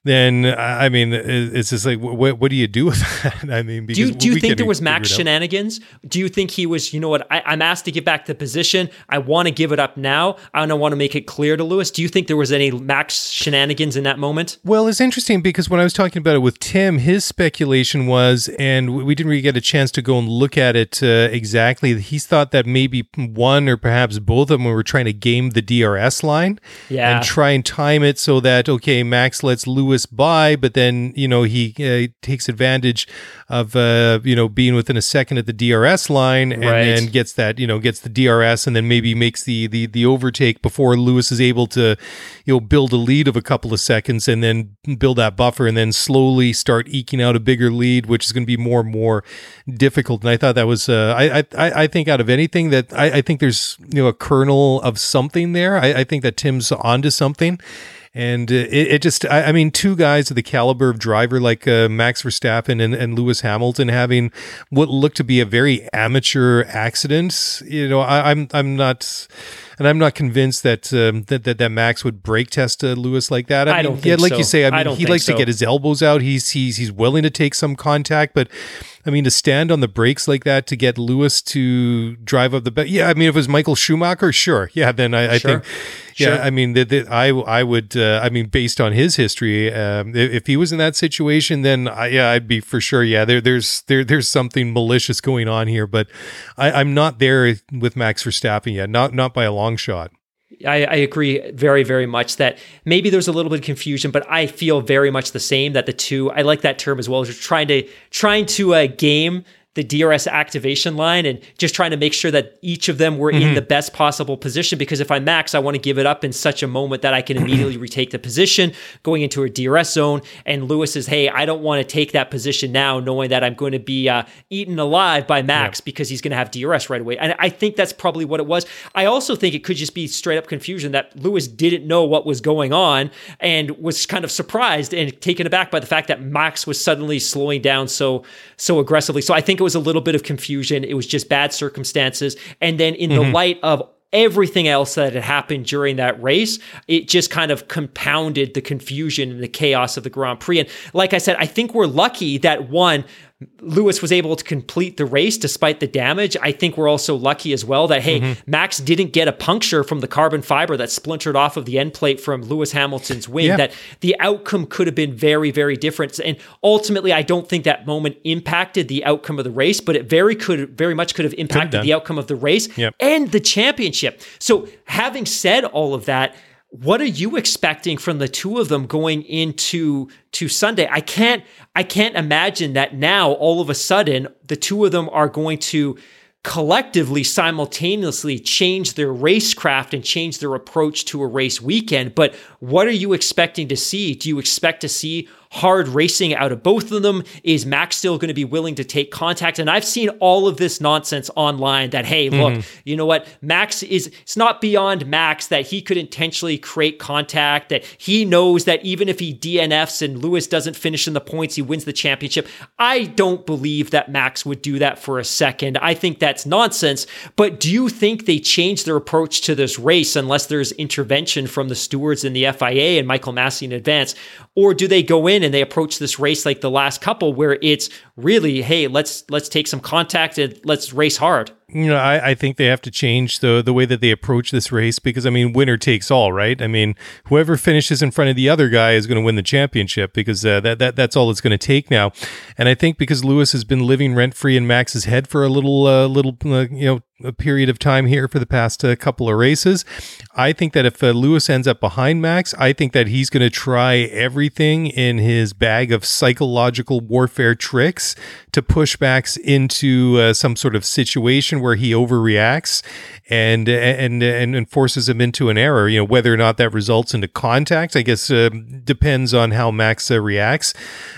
then I mean, it's just like, what, what do you do with (laughs) that? I mean,
do you, do you think there was Max shenanigans? Do you think he was, you know what, I, am asked to get back the position. I want to give it up now. I don't want to make it clear to Lewis. Do you think there was any Max shenanigans in that moment?
Well, it's interesting because when I was talking about it with Tim, his speculation was, and we didn't really get a chance to go and look at it uh, exactly. He thought that maybe one or perhaps both of them were trying to game the DRS line
yeah.
and try and time it so that, okay, Max lets Lewis Lewis by, but then you know he uh, takes advantage of uh, you know being within a second at the DRS line, and right. then gets that you know gets the DRS, and then maybe makes the the the overtake before Lewis is able to you know build a lead of a couple of seconds, and then build that buffer, and then slowly start eking out a bigger lead, which is going to be more and more difficult. And I thought that was uh, I, I I think out of anything that I, I think there's you know a kernel of something there. I, I think that Tim's onto something. And uh, it, it just, I, I, mean, two guys of the caliber of driver like uh, Max Verstappen and, and Lewis Hamilton having what looked to be a very amateur accident. You know, I, I'm I'm not and I'm not convinced that um, that, that, that Max would brake test uh, Lewis like that.
I, I mean, don't. yeah,
like
so.
you say, I mean, he likes so. to get his elbows out. He's he's he's willing to take some contact, but I mean, to stand on the brakes like that to get Lewis to drive up the back. Yeah, I mean, if it was Michael Schumacher, sure. Yeah, then I, I sure. think. Yeah, sure. I mean, the, the, I I would. Uh, I mean, based on his history, um, if, if, he was in that situation, then I, yeah, I'd be for sure. Yeah, there there's there there's something malicious going on here, but I, I'm not there with Max Verstappen yet. Not not by a long shot.
I, I, agree very, very much that maybe there's a little bit of confusion, but I feel very much the same that the two, I like that term as well, as you're trying to trying to uh, game the DRS activation line and just trying to make sure that each of them were mm-hmm. in the best possible position. Because if I max, I want to give it up in such a moment that I can immediately (clears throat) retake the position going into a DRS zone. And Lewis says, Hey, I don't want to take that position now, knowing that I'm going to be uh, eaten alive by Max yeah. because he's going to have DRS right away. And I think that's probably what it was. I also think it could just be straight up confusion that Lewis didn't know what was going on and was kind of surprised and taken aback by the fact that Max was suddenly slowing down so so aggressively. So I think it was a little bit of confusion. It was just bad circumstances. And then in mm-hmm. the light of everything else that had happened during that race, it just kind of compounded the confusion and the chaos of the Grand Prix. And like I said, I think we're lucky that one, Lewis was able to complete the race despite the damage. I think we're also lucky as well that, hey, mm-hmm. Max didn't get a puncture from the carbon fiber that splintered off of the end plate from Lewis Hamilton's wing, yeah. that the outcome could have been very, very different. And ultimately, I don't think that moment impacted the outcome of the race, but it very could very much could have impacted the outcome of the race
yep.
and the championship. So having said all of that, what are you expecting from the two of them going into to Sunday? I can't I can't imagine that now all of a sudden the two of them are going to collectively simultaneously change their racecraft and change their approach to a race weekend. But what are you expecting to see? Do you expect to see hard racing out of both of them? Is Max still going to be willing to take contact? And I've seen all of this nonsense online that, hey, look, mm-hmm. you know what? Max is, it's not beyond Max that he could intentionally create contact, that he knows that even if he DNFs and Lewis doesn't finish in the points, he wins the championship. I don't believe that Max would do that for a second. I think that's nonsense. But do you think they change their approach to this race unless there's intervention from the stewards and the FIA and Michael Masi in advance? Or do they go in and they approach this race like the last couple where it's really, hey, let's let's take some contact and let's race hard?
You know, I, I think they have to change the the way that they approach this race because I mean, winner takes all, right? I mean, whoever finishes in front of the other guy is going to win the championship because uh, that that that's all it's going to take now. And I think because Lewis has been living rent free in Max's head for a little uh, little uh, you know a period of time here for the past uh, couple of races. I think that if uh, Lewis ends up behind Max, I think that he's going to try everything in his bag of psychological warfare tricks to push Max into uh, some sort of situation where he overreacts and and and forces him into an error. You know whether or not that results into contact, I guess uh, depends on how Max uh, reacts.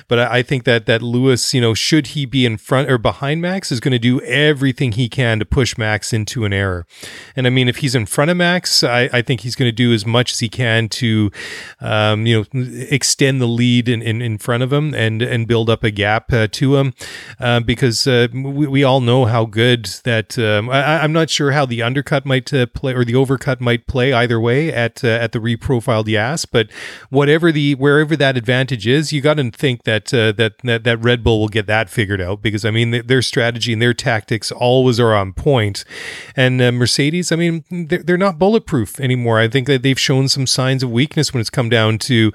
But I, I, think that that Lewis, you know, should he be in front or behind Max, is going to do everything he can to push Max into an error. And I mean, if he's in front of Max, I, I think he's going to do as much as he can to, um, you know, extend the lead in, in, in front of him and and build up a gap uh, to him, uh, because uh, we, we all know how good that. Um, I, I'm not sure how the undercut might uh, play or the overcut might play either way at uh, at the reprofiled Yas. But whatever the wherever that advantage is, you got to think that, uh, that that that Red Bull will get that figured out because I mean their strategy and their tactics always are on point. And uh, Mercedes, I mean they're, they're not bulletproof anymore. I think that they've shown some signs of weakness when it's come down to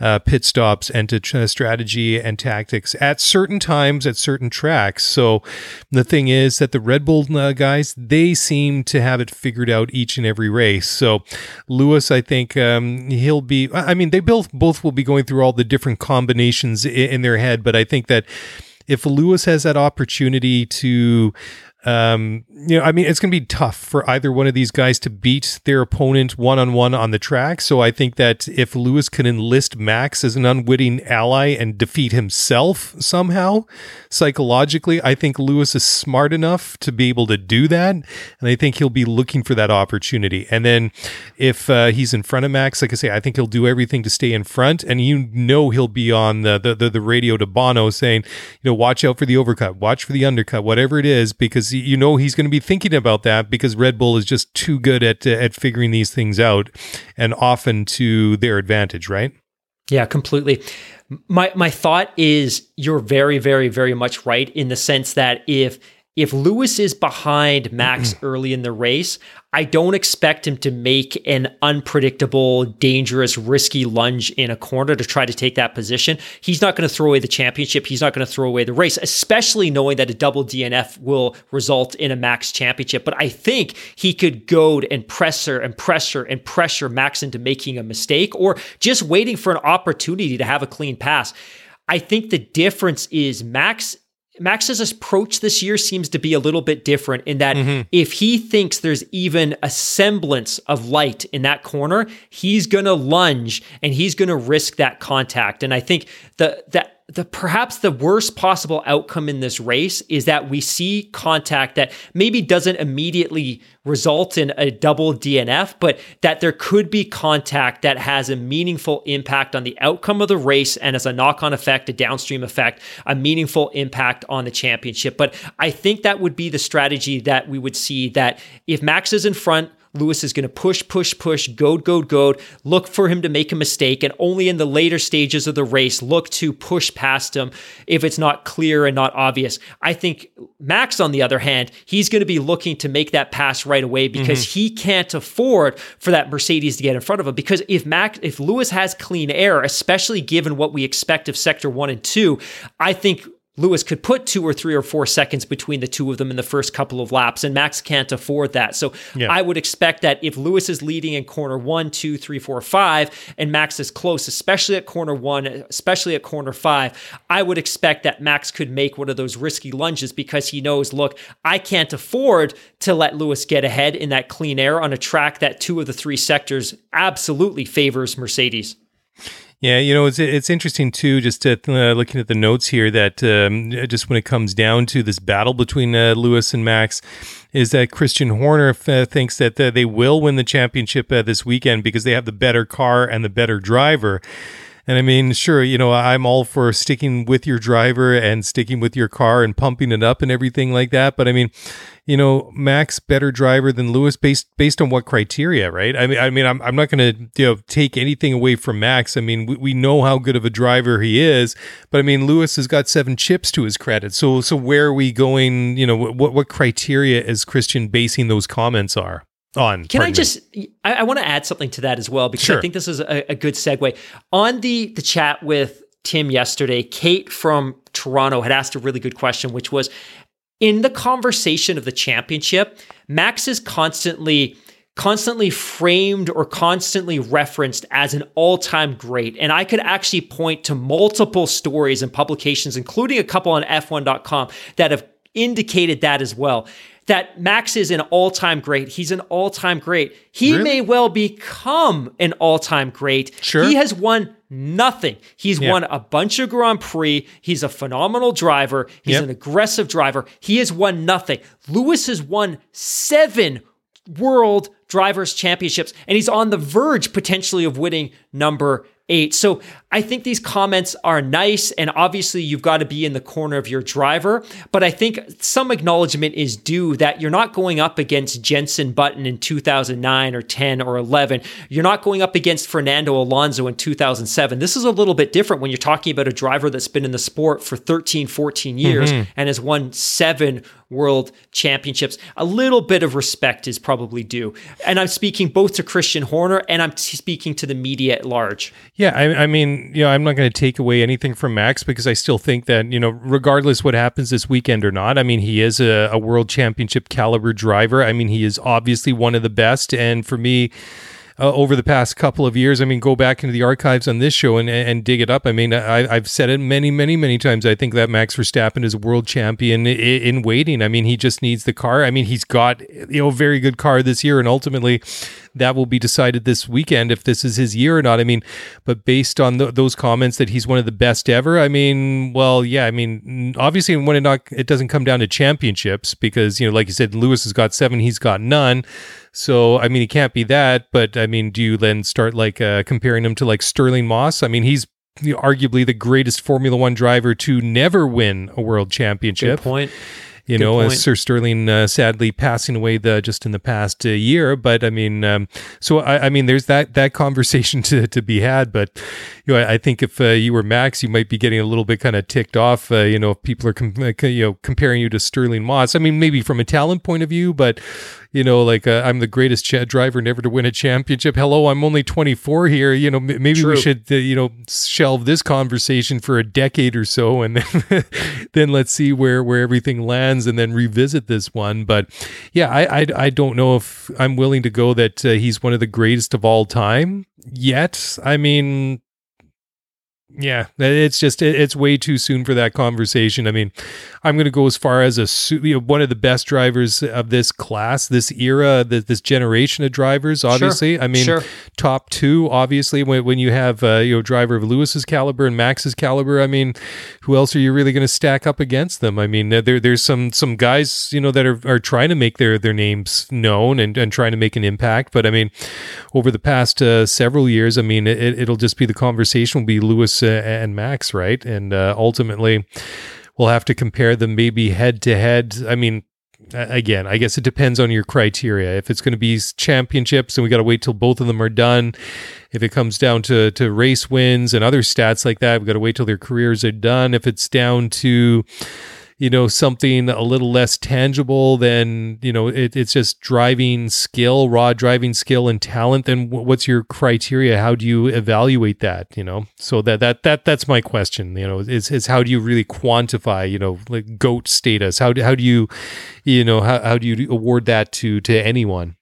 uh, pit stops and to uh, strategy and tactics at certain times at certain tracks. So the thing is that the Red Bull guys they seem to have it figured out each and every race. So Lewis, I think um, he'll be. I mean, they both both will be going through all the different combinations in, in their head, but I think that if Lewis has that opportunity to um, you know, I mean, it's going to be tough for either one of these guys to beat their opponent one on one on the track. So I think that if Lewis can enlist Max as an unwitting ally and defeat himself somehow psychologically, I think Lewis is smart enough to be able to do that. And I think he'll be looking for that opportunity. And then if uh, he's in front of Max, like I say, I think he'll do everything to stay in front. And you know, he'll be on the, the, the, the radio to Bono saying, you know, watch out for the overcut, watch for the undercut, whatever it is, because you know he's going to be thinking about that because Red Bull is just too good at at figuring these things out, and often to their advantage, right?
Yeah, completely. My my thought is you're very very very much right in the sense that if if Lewis is behind Max (clears throat) early in the race, I don't expect him to make an unpredictable, dangerous, risky lunge in a corner to try to take that position. He's not going to throw away the championship. He's not going to throw away the race, especially knowing that a double DNF will result in a Max championship. But I think he could goad and pressure and pressure and pressure Max into making a mistake or just waiting for an opportunity to have a clean pass. I think the difference is Max Max's approach this year seems to be a little bit different in that mm-hmm. if he thinks there's even a semblance of light in that corner, he's going to lunge and he's going to risk that contact. And I think the that the perhaps the worst possible outcome in this race is that we see contact that maybe doesn't immediately result in a double DNF, but that there could be contact that has a meaningful impact on the outcome of the race and as a knock-on effect, a downstream effect, a meaningful impact on the championship. But I think that would be the strategy that we would see that if Max is in front, Lewis is going to push, push, push, goad, goad, goad, look for him to make a mistake, and only in the later stages of the race look to push past him if it's not clear and not obvious. I think Max, on the other hand, he's going to be looking to make that pass right away because mm-hmm. he can't afford for that Mercedes to get in front of him. Because if Max, if Lewis has clean air, especially given what we expect of sector one and two, I think Lewis could put two or three or four seconds between the two of them in the first couple of laps, and Max can't afford that. So yeah. I would expect that if Lewis is leading in corner one, two, three, four, five, and Max is close, especially at corner one, especially at corner five, I would expect that Max could make one of those risky lunges because he knows, look, I can't afford to let Lewis get ahead in that clean air on a track that two of the three sectors absolutely favors Mercedes.
Yeah, you know, it's it's interesting too. Just uh, looking at the notes here, that um, just when it comes down to this battle between uh, Lewis and Max, is that Christian Horner f- thinks that uh, they will win the championship uh, this weekend because they have the better car and the better driver. And I mean, sure, you know, I'm all for sticking with your driver and sticking with your car and pumping it up and everything like that. But I mean, you know, Max better driver than Lewis based based on what criteria, right? I mean, I mean, I'm I'm not going to you know take anything away from Max. I mean, we, we know how good of a driver he is, but I mean, Lewis has got seven chips to his credit. So so where are we going? You know, what what criteria is Christian basing those comments are? On.
Can I just? I, I want to add something to that as well because sure. I think this is a, a good segue on the the chat with Tim yesterday. Kate from Toronto had asked a really good question, which was in the conversation of the championship. Max is constantly constantly framed or constantly referenced as an all-time great and i could actually point to multiple stories and publications including a couple on f1.com that have indicated that as well that Max is an all time great. He's an all time great. He really? may well become an all time great.
Sure.
He has won nothing. He's yeah. won a bunch of Grand Prix. He's a phenomenal driver. He's yep. an aggressive driver. He has won nothing. Lewis has won seven world drivers championships and he's on the verge potentially of winning number eight. So I think these comments are nice. And obviously, you've got to be in the corner of your driver. But I think some acknowledgement is due that you're not going up against Jenson Button in 2009 or 10 or 11. You're not going up against Fernando Alonso in 2007. This is a little bit different when you're talking about a driver that's been in the sport for 13, 14 years mm-hmm. and has won seven world championships. A little bit of respect is probably due. And I'm speaking both to Christian Horner and I'm speaking to the media at large.
Yeah, I, I mean, you know, I'm not going to take away anything from Max because I still think that, you know, regardless what happens this weekend or not, I mean, he is a, a world championship caliber driver. I mean, he is obviously one of the best. And for me, uh, over the past couple of years. I mean, go back into the archives on this show and, and dig it up. I mean, I, have said it many, many, many times. I think that Max Verstappen is a world champion in, in waiting. I mean, he just needs the car. I mean, he's got you know very good car this year, and ultimately that will be decided this weekend if this is his year or not. I mean, but based on the, those comments that he's one of the best ever, I mean, well, yeah, I mean, obviously when it not it doesn't come down to championships because you know, like you said, Lewis has got seven, he's got none. So I mean, he can't be that. But I mean, do you then start like uh, comparing him to like Stirling Moss? I mean, he's arguably the greatest Formula One driver to never win a world championship.
Good point
you Good know, uh, Sir Stirling uh, sadly passing away the just in the past uh, year. But I mean, um, so I, I, mean, there's that that conversation (laughs) to, to be had. But you know, I, I think if uh, you were Max, you might be getting a little bit kind of ticked off. Uh, you know, if people are com- uh, you know comparing you to Stirling Moss. I mean, maybe from a talent point of view, but you know, like uh, I'm the greatest ch- driver never to win a championship. Hello, I'm only 24 here. You know, m- maybe True. we should, uh, you know, shelve this conversation for a decade or so, and then, (laughs) then let's see where where everything lands, and then revisit this one. But yeah, I I, I don't know if I'm willing to go that uh, he's one of the greatest of all time yet. I mean, yeah, it's just it's way too soon for that conversation. I mean, I'm going to go as far as a you know, one of the best drivers of this class, this era, this generation of drivers. Obviously,
sure.
I mean,
sure.
top two. Obviously, when, when you have uh, you know driver of Lewis's caliber and Max's caliber, I mean, who else are you really going to stack up against them? I mean, there there's some some guys you know that are, are trying to make their their names known and, and trying to make an impact. But I mean, over the past uh, several years, I mean, it, it'll just be the conversation will be Lewis uh, and Max, right? And uh, ultimately, we'll have to compare them maybe head to head. I mean, again, I guess it depends on your criteria. If it's going to be championships and we got to wait till both of them are done, if it comes down to to race wins and other stats like that, we got to wait till their careers are done. If it's down to you know something a little less tangible than you know it, it's just driving skill raw driving skill and talent then what's your criteria? How do you evaluate that you know? So that that that that's my question you know is, is how do you really quantify you know like goat status? How do, how do you you know how, how do you award that to to anyone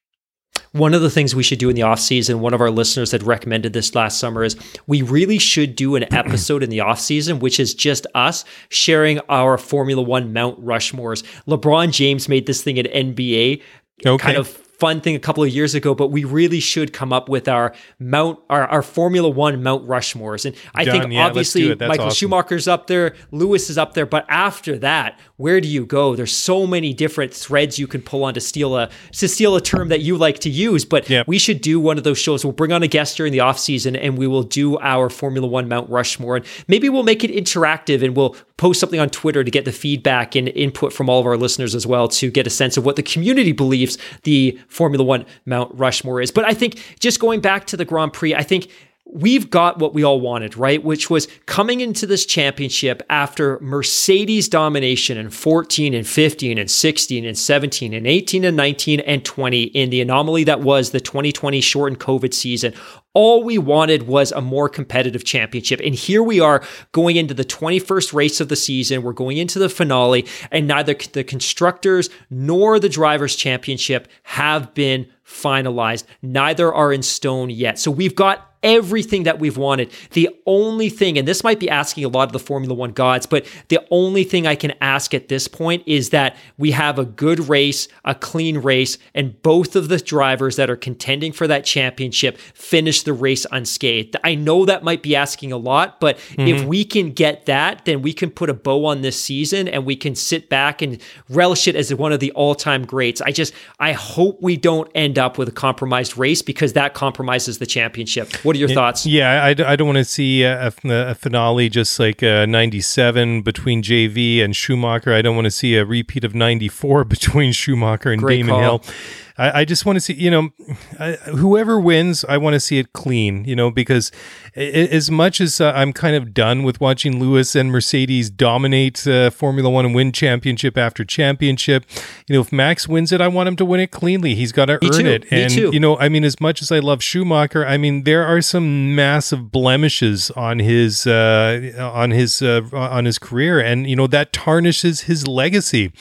one of the things we should do in the off season, one of our listeners had recommended this last summer is we really should do an (clears throat) episode in the off season, which is just us sharing our Formula One Mount Rushmores. LeBron James made this thing at NBA. Okay. Kind of fun thing a couple of years ago, but we really should come up with our Mount our, our Formula One Mount Rushmores. And I Done, think yeah, obviously Michael awesome. Schumacher's up there, Lewis is up there, but after that, where do you go? There's so many different threads you can pull on to steal a to steal a term that you like to use. But yep. we should do one of those shows. We'll bring on a guest during the off season and we will do our Formula One Mount Rushmore. And maybe we'll make it interactive and we'll post something on Twitter to get the feedback and input from all of our listeners as well to get a sense of what the community believes the Formula One Mount Rushmore is. But I think just going back to the Grand Prix, I think we've got what we all wanted, right? Which was coming into this championship after Mercedes domination in 14 and 15 and 16 and 17 and 18 and 19 and 20 in the anomaly that was the 2020 shortened COVID season. All we wanted was a more competitive championship. And here we are going into the 21st race of the season. We're going into the finale, and neither the constructors nor the drivers' championship have been finalized. Neither are in stone yet. So we've got everything that we've wanted. The only thing, and this might be asking a lot of the Formula One gods, but the only thing I can ask at this point is that we have a good race, a clean race, and both of the drivers that are contending for that championship finish the race unscathed. I know that might be asking a lot, but mm-hmm. if we can get that, then we can put a bow on this season and we can sit back and relish it as one of the all time greats. I just, I hope we don't end up with a compromised race because that compromises the championship. What what are your thoughts?
Yeah, I, I don't want to see a, a, finale just like uh, 97 between JV and Schumacher. I don't want to see a repeat of 94 (laughs) between Schumacher and Great Damon call. Hill. I, I just want to see, you know, I, whoever wins, I want to see it clean, you know, because as much as uh, I'm kind of done with watching Lewis and Mercedes dominate uh, Formula One and win championship after championship, you know, if Max wins it, I want him to win it cleanly. He's got to earn
too.
it. And, you know, I mean, as much as I love Schumacher, I mean, there are some massive blemishes on his, uh, on his, uh, on his career. And, you know, that tarnishes his legacy.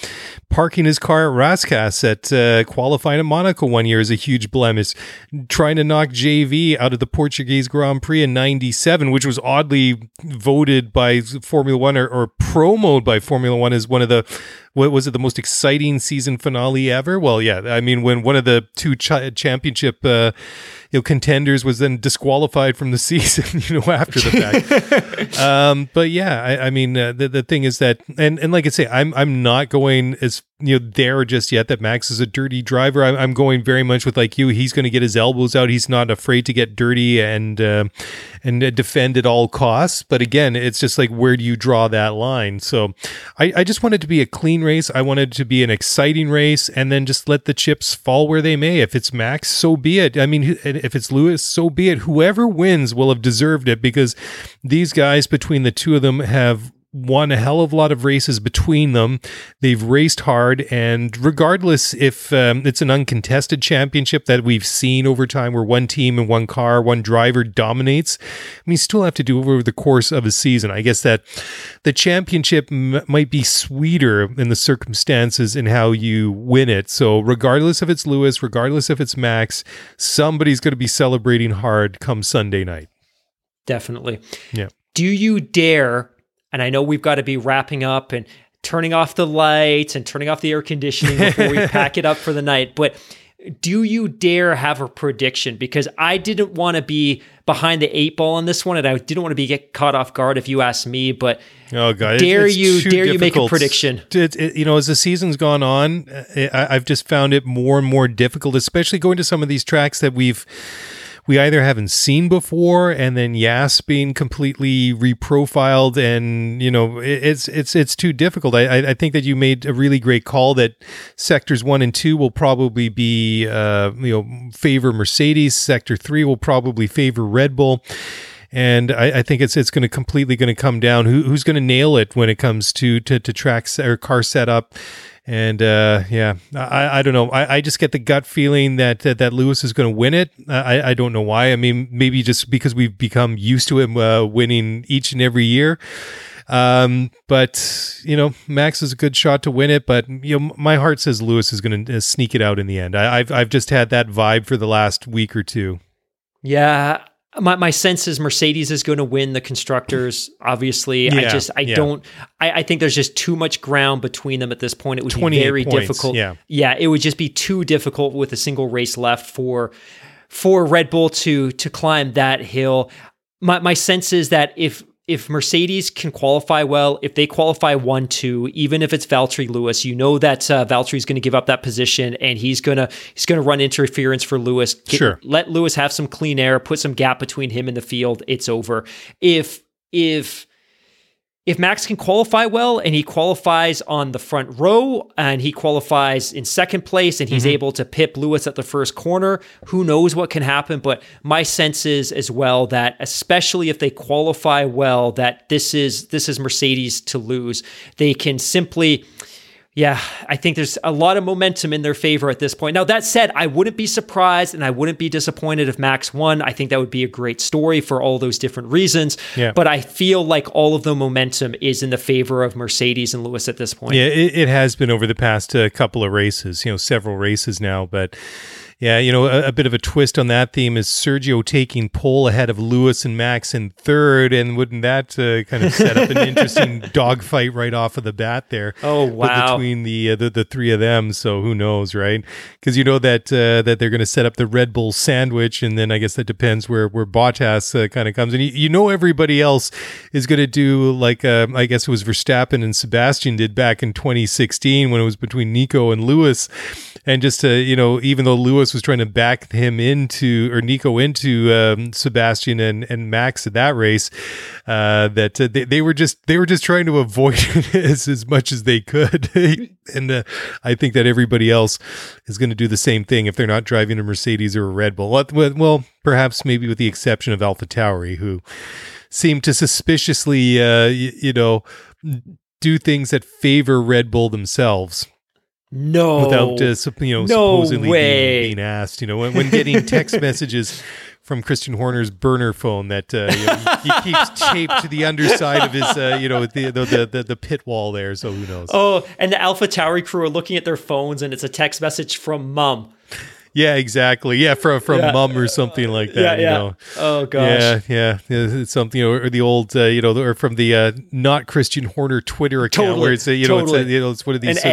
Parking his car at Rascasse at uh, qualifying at Monaco one year is a huge blemish. Trying to knock JV out of the Portuguese Grand Prix in 97, which was oddly voted by Formula One or, or promoted by Formula One as one of the what was it the most exciting season finale ever? Well, yeah, I mean when one of the two ch- championship uh, you know contenders was then disqualified from the (laughs) season, you know, after the fact. (laughs) um, but yeah, I, I mean uh, the the thing is that and and like I say, I'm I'm not going as you know there just yet that Max is a dirty driver. I'm, I'm going very much with like you. He's going to get his elbows out. He's not afraid to get dirty and uh, and defend at all costs. But again, it's just like where do you draw that line? So I, I just wanted to be a clean race. I wanted to be an exciting race, and then just let the chips fall where they may. If it's Max, so be it. I mean, if it's Lewis, so be it. Whoever wins will have deserved it because these guys between the two of them have won a hell of a lot of races between them. They've raced hard, and regardless if um, it's an uncontested championship that we've seen over time, where one team and one car, one driver dominates, I we still have to do over the course of a season. I guess that the championship m- might be sweeter in the circumstances and how you win it. So, regardless if it's Lewis, regardless if it's Max, somebody's going to be celebrating hard come Sunday night.
Definitely.
Yeah.
Do you dare and I know we've got to be wrapping up and turning off the lights and turning off the air conditioning before we (laughs) pack it up for the night. But do you dare have a prediction? Because I didn't want to be behind the eight ball on this one, and I didn't want to be get caught off guard if you ask me. But
oh god,
dare you dare difficult. you make a prediction?
It, it, you know, as the season's gone on, eh, eh, I, I've just found it more and more difficult, especially going to some of these tracks that we've we either haven't seen before, and then Yas being completely reprofiled, and you know it's it's it's too difficult. I I think that you made a really great call that sectors one and two will probably be uh, you know favor Mercedes. Sector three will probably favor Red Bull and I, I, think it's it's going to completely going to come down who, who's going to nail it when it comes to to, to tracks or car setup. And uh, yeah, I, I don't know. I, I just get the gut feeling that that, that Lewis is going to win it. I, I don't know why. I mean, maybe just because we've become used to him uh, winning each and every year. Um, but you know, Max is a good shot to win it. But you know, my heart says Lewis is going to uh, sneak it out in the end. I, I've I've just had that vibe for the last week or two.
Yeah, my, my sense is Mercedes is going to win the constructors. Obviously, yeah, I just I yeah. don't. I, I, think there's just too much ground between them at this point. It would be very points, difficult.
Yeah,
yeah, it would just be too difficult with a single race left for for Red Bull to to climb that hill. My my sense is that if if Mercedes can qualify well, if they qualify one two, even if it's Valtteri Lewis, you know that uh, Valtteri's going to give up that position and he's gonna he's gonna run interference for Lewis.
Get, sure,
let Lewis have some clean air, put some gap between him and the field. It's over. If if if Max can qualify well and he qualifies on the front row and he qualifies in second place and he's mm-hmm. able to pip Lewis at the first corner, who knows what can happen? But my sense is as well that especially if they qualify well, that this is this is Mercedes to lose. They can simply yeah, I think there's a lot of momentum in their favor at this point. Now, that said, I wouldn't be surprised and I wouldn't be disappointed if Max won. I think that would be a great story for all those different reasons.
Yeah.
But I feel like all of the momentum is in the favor of Mercedes and Lewis at this point.
Yeah, it, it has been over the past uh, couple of races, you know, several races now. But yeah, you know, a, a, bit of a twist on that theme is Sergio taking pole ahead of Lewis and Max in third, and wouldn't that uh, kind of set up an (laughs) interesting dogfight right off of the bat there?
Oh wow!
Between the uh, the, the three of them, so who knows, right? Because you know that uh, that they're going to set up the Red Bull sandwich, and then I guess that depends where where Bottas uh, kind of comes, and you, you, know everybody else is going to do like uh, I guess it was Verstappen and Sebastian did back in 2016 when it was between Nico and Lewis and just to you know, even though Lewis was trying to back him into or Nico into um, Sebastian and and Max at that race, uh, that uh, they, they were just they were just trying to avoid (laughs) it as as much as they could, (laughs) and uh, I think that everybody else is going to do the same thing if they're not driving a Mercedes or a Red Bull. Well, perhaps maybe with the exception of Alpha AlphaTauri, who seemed to suspiciously, uh, you know, do things that favor Red Bull themselves.
No,
without uh, you know no supposedly being, being, asked. You know, when, when getting text (laughs) messages from Christian Horner's burner phone that uh, you know, he, he, keeps taped to the underside of his, uh, you know, the, the, the the pit wall there. So who knows?
Oh, and the AlphaTauri crew are looking at their phones, and it's a text message from mom.
Yeah, exactly. Yeah, from from yeah. mum or something like that. Yeah, yeah. Know.
Oh
gosh. Yeah, yeah. It's something or the old, uh, you know, or from the uh, not Christian Horner Twitter account
totally.
where it's a, you know,
totally.
it's a, you know, it's one of these.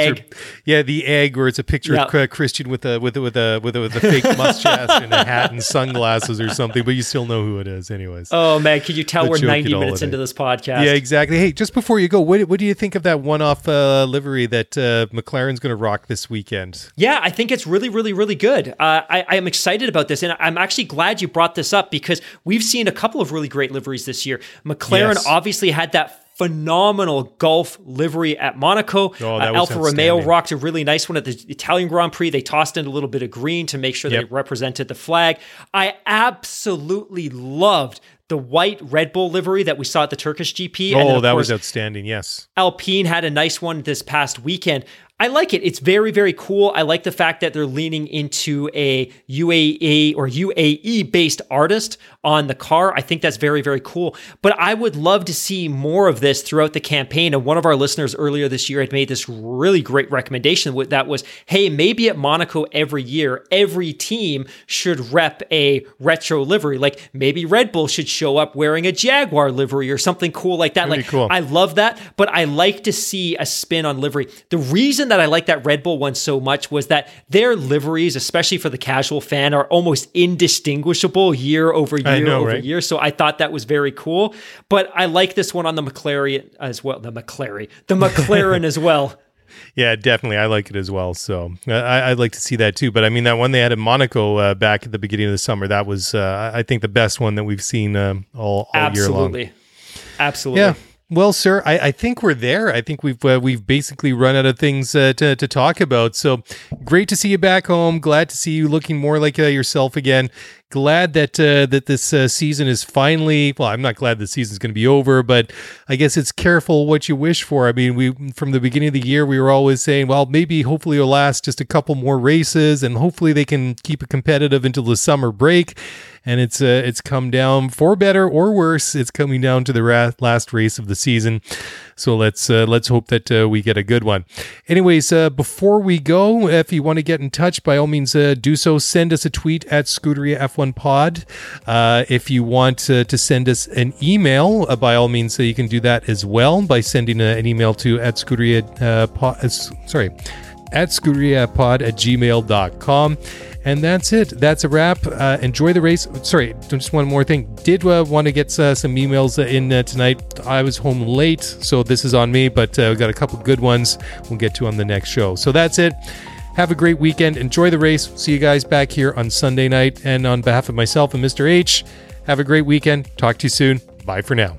Yeah, the egg where it's a picture of Christian with a with a, with a with a, with a fake mustache and a hat and sunglasses or something, but you still know who it is, anyways.
Oh man, can you tell the we're ninety minutes into this podcast?
Yeah, exactly. Hey, just before you go, what what do you think of that one-off uh, livery that uh, McLaren's going to rock this weekend?
Yeah, I think it's really, really, really good. Uh, I, I am excited about this, and I'm actually glad you brought this up because we've seen a couple of really great liveries this year. McLaren yes. obviously had that phenomenal Gulf livery at Monaco.
Oh,
uh, Alfa Romeo rocked a really nice one at the Italian Grand Prix. They tossed in a little bit of green to make sure yep. they represented the flag. I absolutely loved the white Red Bull livery that we saw at the Turkish GP.
Oh, that was outstanding. Yes.
Alpine had a nice one this past weekend. I like it. It's very, very cool. I like the fact that they're leaning into a UAE or UAE based artist on the car. I think that's very, very cool. But I would love to see more of this throughout the campaign. And one of our listeners earlier this year had made this really great recommendation that was hey, maybe at Monaco every year, every team should rep a retro livery. Like maybe Red Bull should show up wearing a Jaguar livery or something cool like that. Like,
cool.
I love that. But I like to see a spin on livery. The reason that I like that Red Bull one so much was that their liveries, especially for the casual fan, are almost indistinguishable year over year
know,
over
right?
year. So I thought that was very cool. But I like this one on the McLaren as well. The McLaren, the McLaren as well. (laughs)
Yeah, definitely. I like it as well. So I, would like to see that too. But I mean, that one they had in Monaco uh, back at the beginning of the summer, that was, uh, I think, the best one that we've seen um, all, all year long.
Absolutely. Absolutely.
Yeah. Well, sir, I, I, think we're there. I think we've uh, we've basically run out of things uh, to, to talk about. So great to see you back home. Glad to see you looking more like uh, yourself again glad that uh, that this uh, season is finally. Well, I'm not glad the season's going to be over, but I guess it's careful what you wish for. I mean, we from the beginning of the year we were always saying, well, maybe hopefully it'll last just a couple more races, and hopefully they can keep it competitive until the summer break and it's uh, it's come down for better or worse. It's coming down to the last race of the season, so let's uh, let's hope that uh, we get a good one. Anyways, uh, before we go, if you want to get in touch, by all means, uh, do so. Send us a tweet at Scuderia F1 Pod. Uh, if you want to send us an email, by all means, you can do that as well by sending an email to at Scuderia Pod. sorry at scuderiapod at gmail.com. And that's it. That's a wrap. Uh, enjoy the race. Sorry, just one more thing. Did uh, want to get uh, some emails in uh, tonight. I was home late, so this is on me, but uh, we got a couple good ones we'll get to on the next show. So that's it. Have a great weekend. Enjoy the race. See you guys back here on Sunday night. And on behalf of myself and Mr. H, have a great weekend. Talk to you soon. Bye for now.